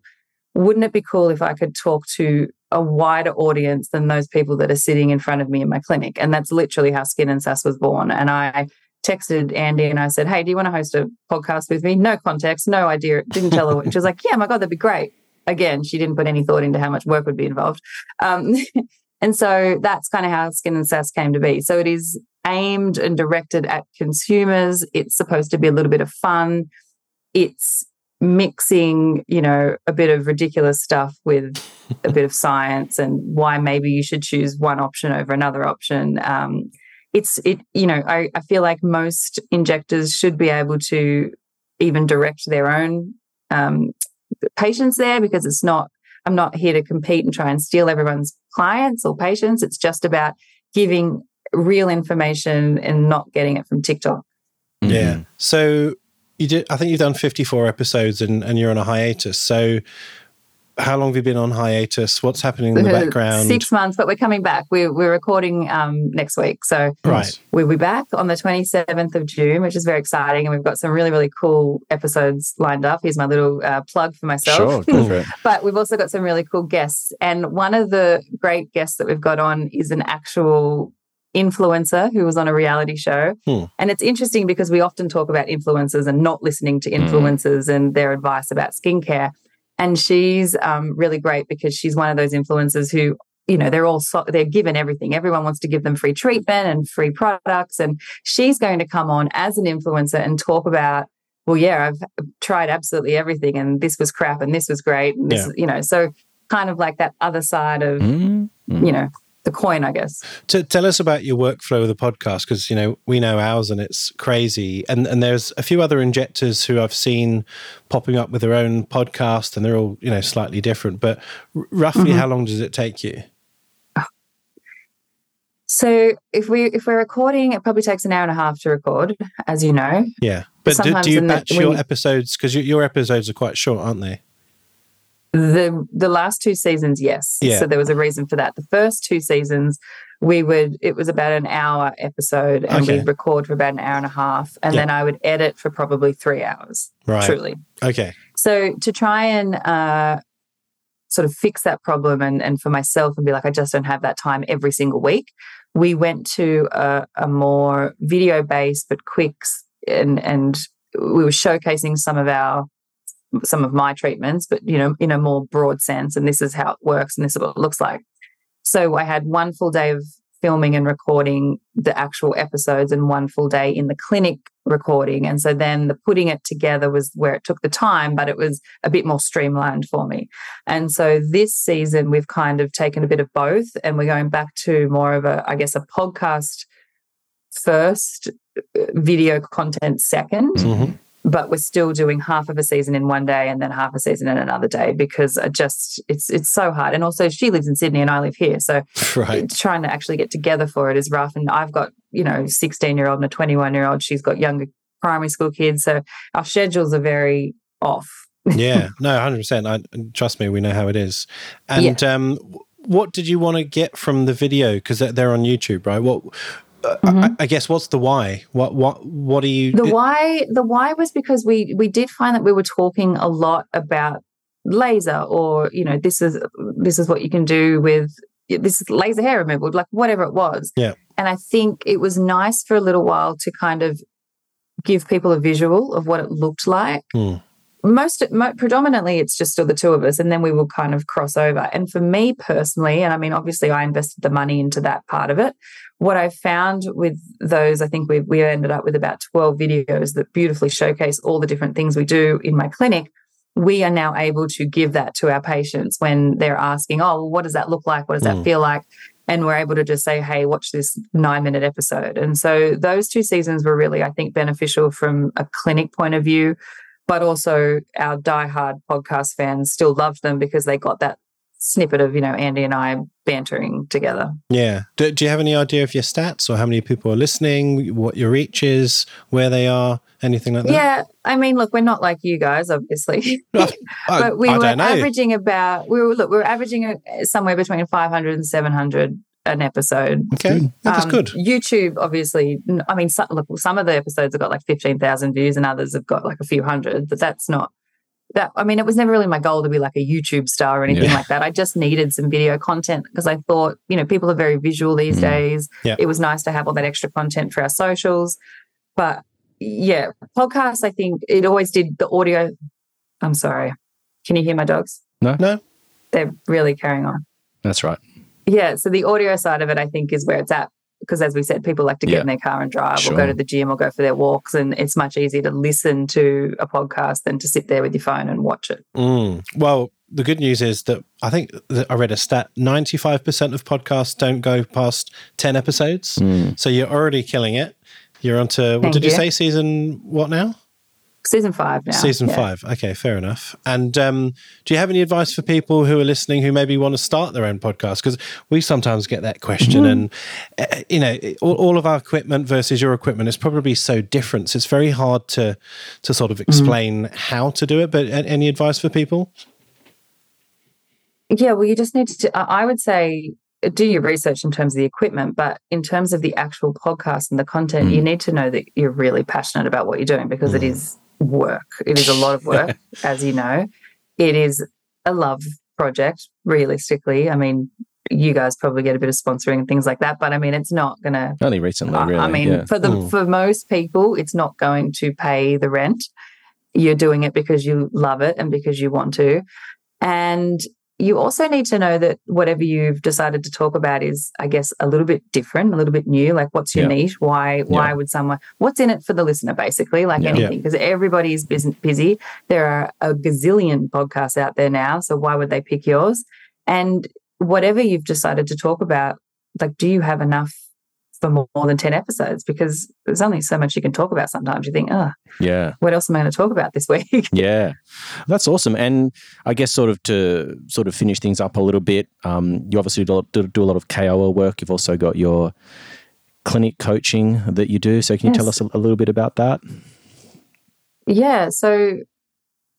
wouldn't it be cool if I could talk to a wider audience than those people that are sitting in front of me in my clinic? And that's literally how Skin and Sass was born. And I texted Andy and I said, Hey, do you want to host a podcast with me? No context, no idea. Didn't tell her. she was like, Yeah, my God, that'd be great. Again, she didn't put any thought into how much work would be involved. Um, and so that's kind of how Skin and Sass came to be. So it is aimed and directed at consumers. It's supposed to be a little bit of fun. It's mixing, you know, a bit of ridiculous stuff with a bit of science and why maybe you should choose one option over another option. Um, it's it, you know, I, I feel like most injectors should be able to even direct their own um, patients there because it's not. I'm not here to compete and try and steal everyone's clients or patients. It's just about giving real information and not getting it from TikTok. Yeah. Mm-hmm. So you did. I think you've done 54 episodes and, and you're on a hiatus. So, how long have you been on hiatus? What's happening in the background? Six months, but we're coming back. We're, we're recording um, next week. So right. we'll be back on the 27th of June, which is very exciting. And we've got some really, really cool episodes lined up. Here's my little uh, plug for myself. Sure, but we've also got some really cool guests. And one of the great guests that we've got on is an actual influencer who was on a reality show. Hmm. And it's interesting because we often talk about influencers and not listening to hmm. influencers mm. and their advice about skincare. And she's um, really great because she's one of those influencers who, you know, they're all so, they're given everything. Everyone wants to give them free treatment and free products. And she's going to come on as an influencer and talk about, well, yeah, I've tried absolutely everything, and this was crap, and this was great, and this, yeah. you know, so kind of like that other side of, mm. you know, the coin, I guess. To tell us about your workflow of the podcast, because you know we know ours and it's crazy, and and there's a few other injectors who I've seen popping up with their own podcast, and they're all you know slightly different. But r- roughly, mm-hmm. how long does it take you? So if we if we're recording, it probably takes an hour and a half to record, as you know. Yeah, but do, do, you batch your you, episodes because your, your episodes are quite short, aren't they? The the last two seasons, yes. Yeah. So there was a reason for that. The first two seasons, we would it was about an hour episode, and okay. we'd record for about an hour and a half, and then I would edit for probably three hours. Right. Truly. Okay. So to try and uh, sort of fix that problem, and and for myself, and be like, I just don't have that time every single week. We went to a, a more video based but quick and and we were showcasing some of our some of my treatments, but you know, in a more broad sense. And this is how it works and this is what it looks like. So I had one full day of filming and recording the actual episodes and one full day in the clinic recording. And so then the putting it together was where it took the time, but it was a bit more streamlined for me. And so this season, we've kind of taken a bit of both and we're going back to more of a, I guess, a podcast first, uh, video content 2nd Mm-hmm. But we're still doing half of a season in one day and then half a season in another day because I just it's it's so hard. And also she lives in Sydney and I live here. So Right. trying to actually get together for it is rough. And I've got, you know, 16 year old and a 21 year old. She's got younger primary school kids. So our schedules are very off. yeah, no, hundred percent. I trust me, we know how it is. And um, what did you want to get from the video? Because they're, they're on YouTube, right? What? Uh, I, I guess what's the why? What? What? What are you? The why the why was because we we did find that we were talking a lot about laser or you know this is this is what you can do with this is laser hair removal like whatever it was Yeah. and i think it was nice for a little while to kind of give people a visual of what it looked like Hmm. most mo- predominantly it's just still the two of us and then we will kind of cross over and for me personally and i mean obviously i invested the money into that part of it what i found with those i think we, we ended up with about 12 videos that beautifully showcase all the different things we do in my clinic. We are now able to give that to our patients when they're asking oh well, what does that look like? What does that Mm. feel like? And we're able to just say hey watch this nine minute episode. And so those two seasons were really i think beneficial from a clinic point of view but also our diehard podcast fans still loved them because they got that snippet of you know Andy and I bantering together. Yeah. Do, do you have any idea of your stats or how many people are listening? What your reach is? Where they are? Anything like that? Yeah, I mean, look, we're not like you guys, obviously, I, but we I were averaging about we were look we were averaging uh, somewhere between 500 and 700 an episode. okay, Yeah, that's Um, good. YouTube, obviously, I mean, some, look, some of the episodes have got like 15,000 views and others have got like a few hundred, but that's not that. I mean, it was never really my goal to be like a YouTube star or anything Yeah. like that. I just needed some video content because I thought, you know, people are very visual these Mm. days. Yeah. It was nice to have all that extra content for our socials. But yeah, podcasts, I think it always did the audio. I'm sorry. Can you hear my dogs? No? No. They're really carrying on. That's right. Yeah. So the audio side of it, I think, is where it's at. Because as we said, people like to get Yeah. in their car and drive or go to the gym or go for their walks. And it's much easier to listen to a podcast than to sit there with your phone and watch it. Mm. Well, the good news is that I think that I read a stat 95% of podcasts don't go past 10 episodes. Mm. So you're already killing it. You're on to, what Thank did you you. say, season what now? Season five now. Season yeah. five. Okay, fair enough. And um, do you have any advice for people who are listening who maybe want to start their own podcast? Because we sometimes get that question, Mm-hmm. and uh, you know, all, all of our equipment versus your equipment is probably so different. So it's very hard to to sort Mm-hmm. of explain how to do it. But a- any advice for people? Yeah, well, you just need to, I I would say, do your research in terms of the equipment, but in terms of the actual podcast and the content, you need to know that you're really passionate about what you're doing because it is work. It is a lot of work, as you know. It is a love project, realistically. I mean, you guys probably get a bit of sponsoring and things like that, but I mean, it's not going to Only recently, I- really. I mean, yeah. for the Mm. for most people, it's not going to pay the rent. You're doing it because you love it and because you want to. And you also need to know that whatever you've decided to talk about is, I guess, a little bit different, a little bit new. Like, what's your Yeah. niche? Why? Why Yeah. would someone? What's in it for the listener? Basically, like Yeah. anything, because everybody is busy. There are a gazillion podcasts out there now, so why would they pick yours? And whatever you've decided to talk about, like, do you have enough for more, than 10 episodes? Because there's only so much you can talk about sometimes. You think, oh, yeah. what else am I going to talk about this week? Yeah, that's awesome. And I guess sort of to sort of finish things up a little bit, um, you obviously do, do a lot of KOL work. You've also got your clinic coaching that you do. So can you tell us a, a little bit about that? yeah. So,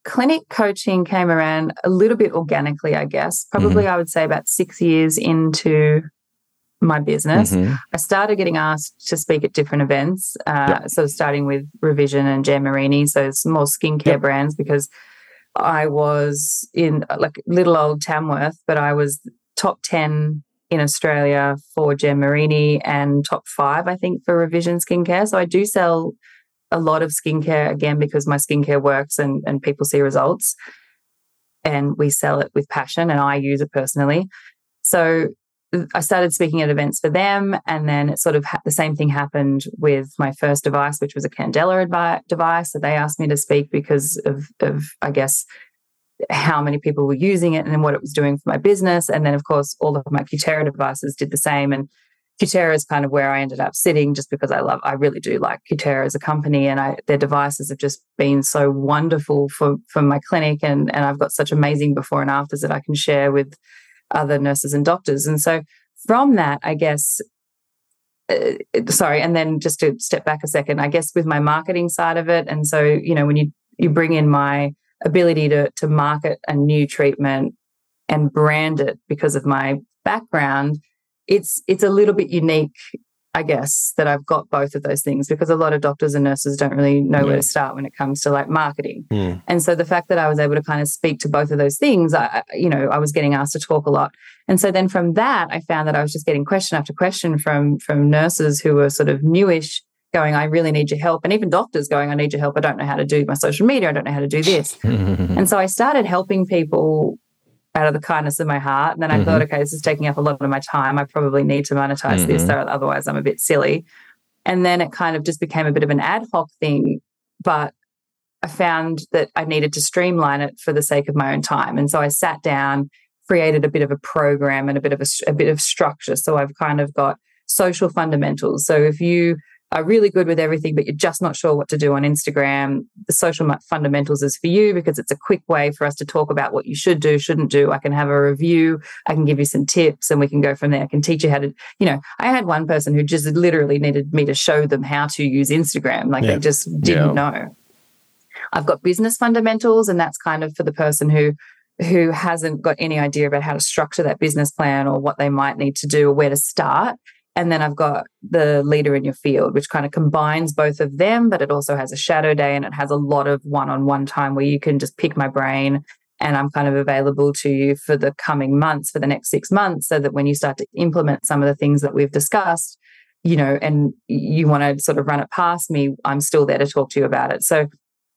clinic coaching came around a little bit organically, I guess. Probably, I would say about six years into my business. Mhm. I started getting asked to speak at different events. Uh, So, starting with Revision and Jan Marini, so some more skincare Yep. brands, because I was in like little old Tamworth, but I was top 10 in Australia for Jan Marini and top five, I think, for Revision skincare. So, I do sell a lot of skincare again because my skincare works and, and people see results and we sell it with passion and I use it personally. So I started speaking at events for them, and then it sort of ha- the same thing happened with my first device, which was a Candela advi- device. So they asked me to speak because of, of I guess, how many people were using it and what it was doing for my business. And then, of course, all of my Cutera devices did the same. And Cutera is kind of where I ended up sitting, just because I love, I really do like Cutera as a company, and I, their devices have just been so wonderful for for my clinic, and and I've got such amazing before and afters that I can share with other nurses and doctors. And so from that, I guess, uh, sorry, and then just to step back a second, I guess with my marketing side of it, and so you know when you you bring in my ability to to market a new treatment and brand it because of my background, it's it's a little bit unique I guess, that I've got both of those things because a lot of doctors and nurses don't really know yeah. where to start when it comes to like marketing. Mm. And so the fact that I was able to kind of speak to both of those things, I, you know, I was getting asked to talk a lot. And so then from that, I found that I was just getting question after question from from nurses who were sort of newish going, I really need your help. And even doctors going, I need your help. I don't know how to do my social media. I don't know how to do this. and so I started helping people out of the kindness of my heart. And then I mm-hmm. thought, okay, this is taking up a lot of my time. I probably need to monetize mm-hmm. this, or otherwise I'm a bit silly. And then it kind of just became a bit of an ad hoc thing. But I found that I needed to streamline it for the sake of my own time. And so I sat down, created a bit of a program and a bit of a, a bit of structure. So I've kind of got social fundamentals. So if you are really good with everything, but you're just not sure what to do on Instagram, the social fundamentals is for you because it's a quick way for us to talk about what you should do, shouldn't do. I can have a review, I can give you some tips, and we can go from there. I can teach you how to, you know, I had one person who just literally needed me to show them how to use Instagram. Like yeah. they just didn't yeah. know. I've got business fundamentals, and that's kind of for the person who who hasn't got any idea about how to structure that business plan or what they might need to do or where to start. And then I've got the leader in your field, which kind of combines both of them, but it also has a shadow day and it has a lot of one on one time where you can just pick my brain and I'm kind of available to you for the coming months, for the next six months, so that when you start to implement some of the things that we've discussed, you know, and you want to sort of run it past me, I'm still there to talk to you about it. So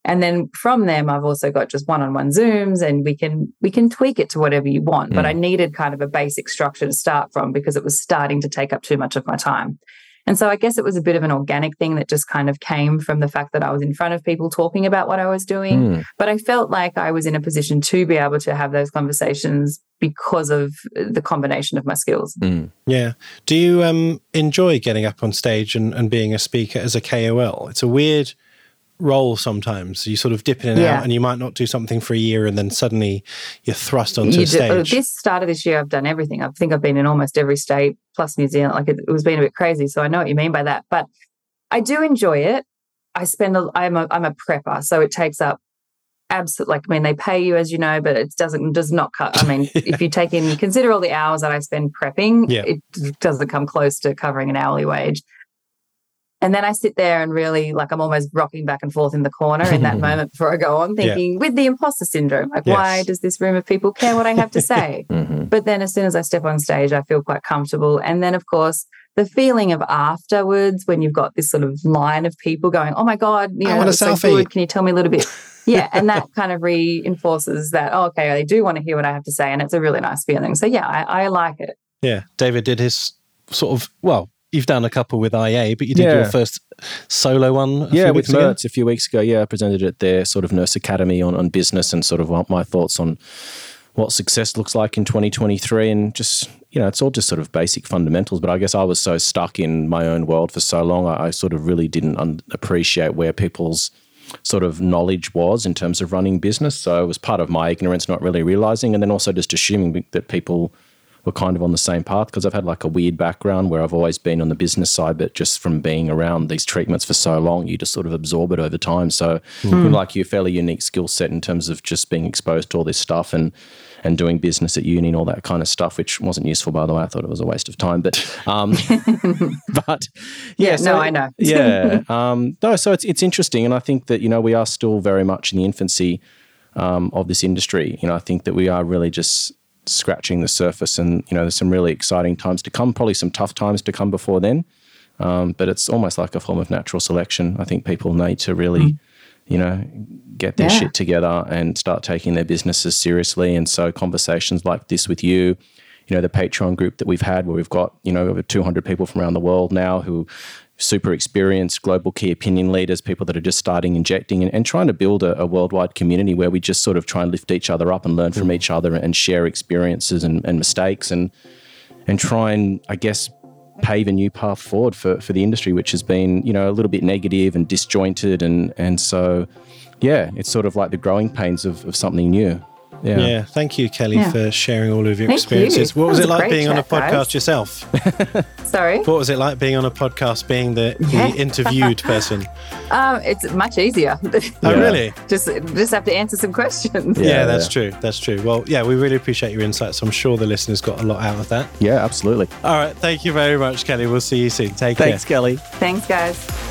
and then from them i've also got just one-on-one zooms and we can we can tweak it to whatever you want mm. but i needed kind of a basic structure to start from because it was starting to take up too much of my time and so i guess it was a bit of an organic thing that just kind of came from the fact that i was in front of people talking about what i was doing mm. but i felt like i was in a position to be able to have those conversations because of the combination of my skills mm. yeah do you um, enjoy getting up on stage and, and being a speaker as a kol it's a weird role sometimes. You sort of dip in and yeah. out, and you might not do something for a year, and then suddenly you're thrust onto you a oh, stage. Do, this start of this year, I've done everything. I think I've been in almost every state plus New Zealand. Like it, it was being a bit crazy, so I know what you mean by that. But I do enjoy it. I spend. A, I'm a I'm a prepper, so it takes up absolutely. Like I mean, they pay you as you know, but it doesn't does not cut. I mean, if you take in consider all the hours that I spend prepping, yeah. it doesn't come close to covering an hourly wage. And then I sit there and really like I'm almost rocking back and forth in the corner in that moment before I go on, thinking yeah. with the imposter syndrome, like, yes. why does this room of people care what I have to say? mm-hmm. But then as soon as I step on stage, I feel quite comfortable. And then, of course, the feeling of afterwards when you've got this sort of line of people going, oh my God, you know, that's so good. Can you tell me a little bit? yeah. And that kind of reinforces that, oh, okay, they do want to hear what I have to say. And it's a really nice feeling. So, yeah, I, I like it. Yeah. David did his sort of, well, you've done a couple with IA, but you did yeah. your first solo one. yeah, with Merz a few weeks ago. Yeah, I presented at their sort of nurse academy on, on business and sort of my thoughts on what success looks like in 2023 and just you know it's all just sort of basic fundamentals but i guess i was so stuck in my own world for so long i, I sort of really didn't un- appreciate where people's sort of knowledge was in terms of running business so it was part of my ignorance not really realizing and then also just assuming that people were kind of on the same path because I've had like a weird background where I've always been on the business side, but just from being around these treatments for so long, you just sort of absorb it over time. So, mm. like you, fairly unique skill set in terms of just being exposed to all this stuff and and doing business at uni and all that kind of stuff, which wasn't useful by the way. I thought it was a waste of time, but um, but yeah, yeah so, no, I know. yeah, um, no, so it's it's interesting, and I think that you know we are still very much in the infancy. Um, of this industry, you know, I think that we are really just scratching the surface. And, you know, there's some really exciting times to come, probably some tough times to come before then. Um, but it's almost like a form of natural selection. I think people need to really, mm. you know, get their yeah. shit together and start taking their businesses seriously. And so conversations like this with you, you know, the Patreon group that we've had where we've got, you know, over 200 people from around the world now who super experienced global key opinion leaders, people that are just starting injecting and, and trying to build a, a, worldwide community where we just sort of try and lift each other up and learn from mm. each other and share experiences and, and mistakes and and try and I guess pave a new path forward for, for the industry, which has been, you know, a little bit negative and disjointed. And, and so, yeah, it's sort of like the growing pains of, of something new. Yeah. yeah. Thank you, Kelly, yeah. for sharing all of your Thank experiences. You. What was, was it like being chat, on a podcast guys. yourself? Sorry. What was it like being on a podcast, being the, yeah. the interviewed person? Um, it's much easier. oh, really? Just just have to answer some questions. Yeah, that's true. That's true. Well, yeah, we really appreciate your insights. I'm sure the listeners got a lot out of that. Yeah, absolutely. All right. Thank you very much, Kelly. We'll see you soon. Take Thanks, care. Thanks, Kelly. Thanks, guys.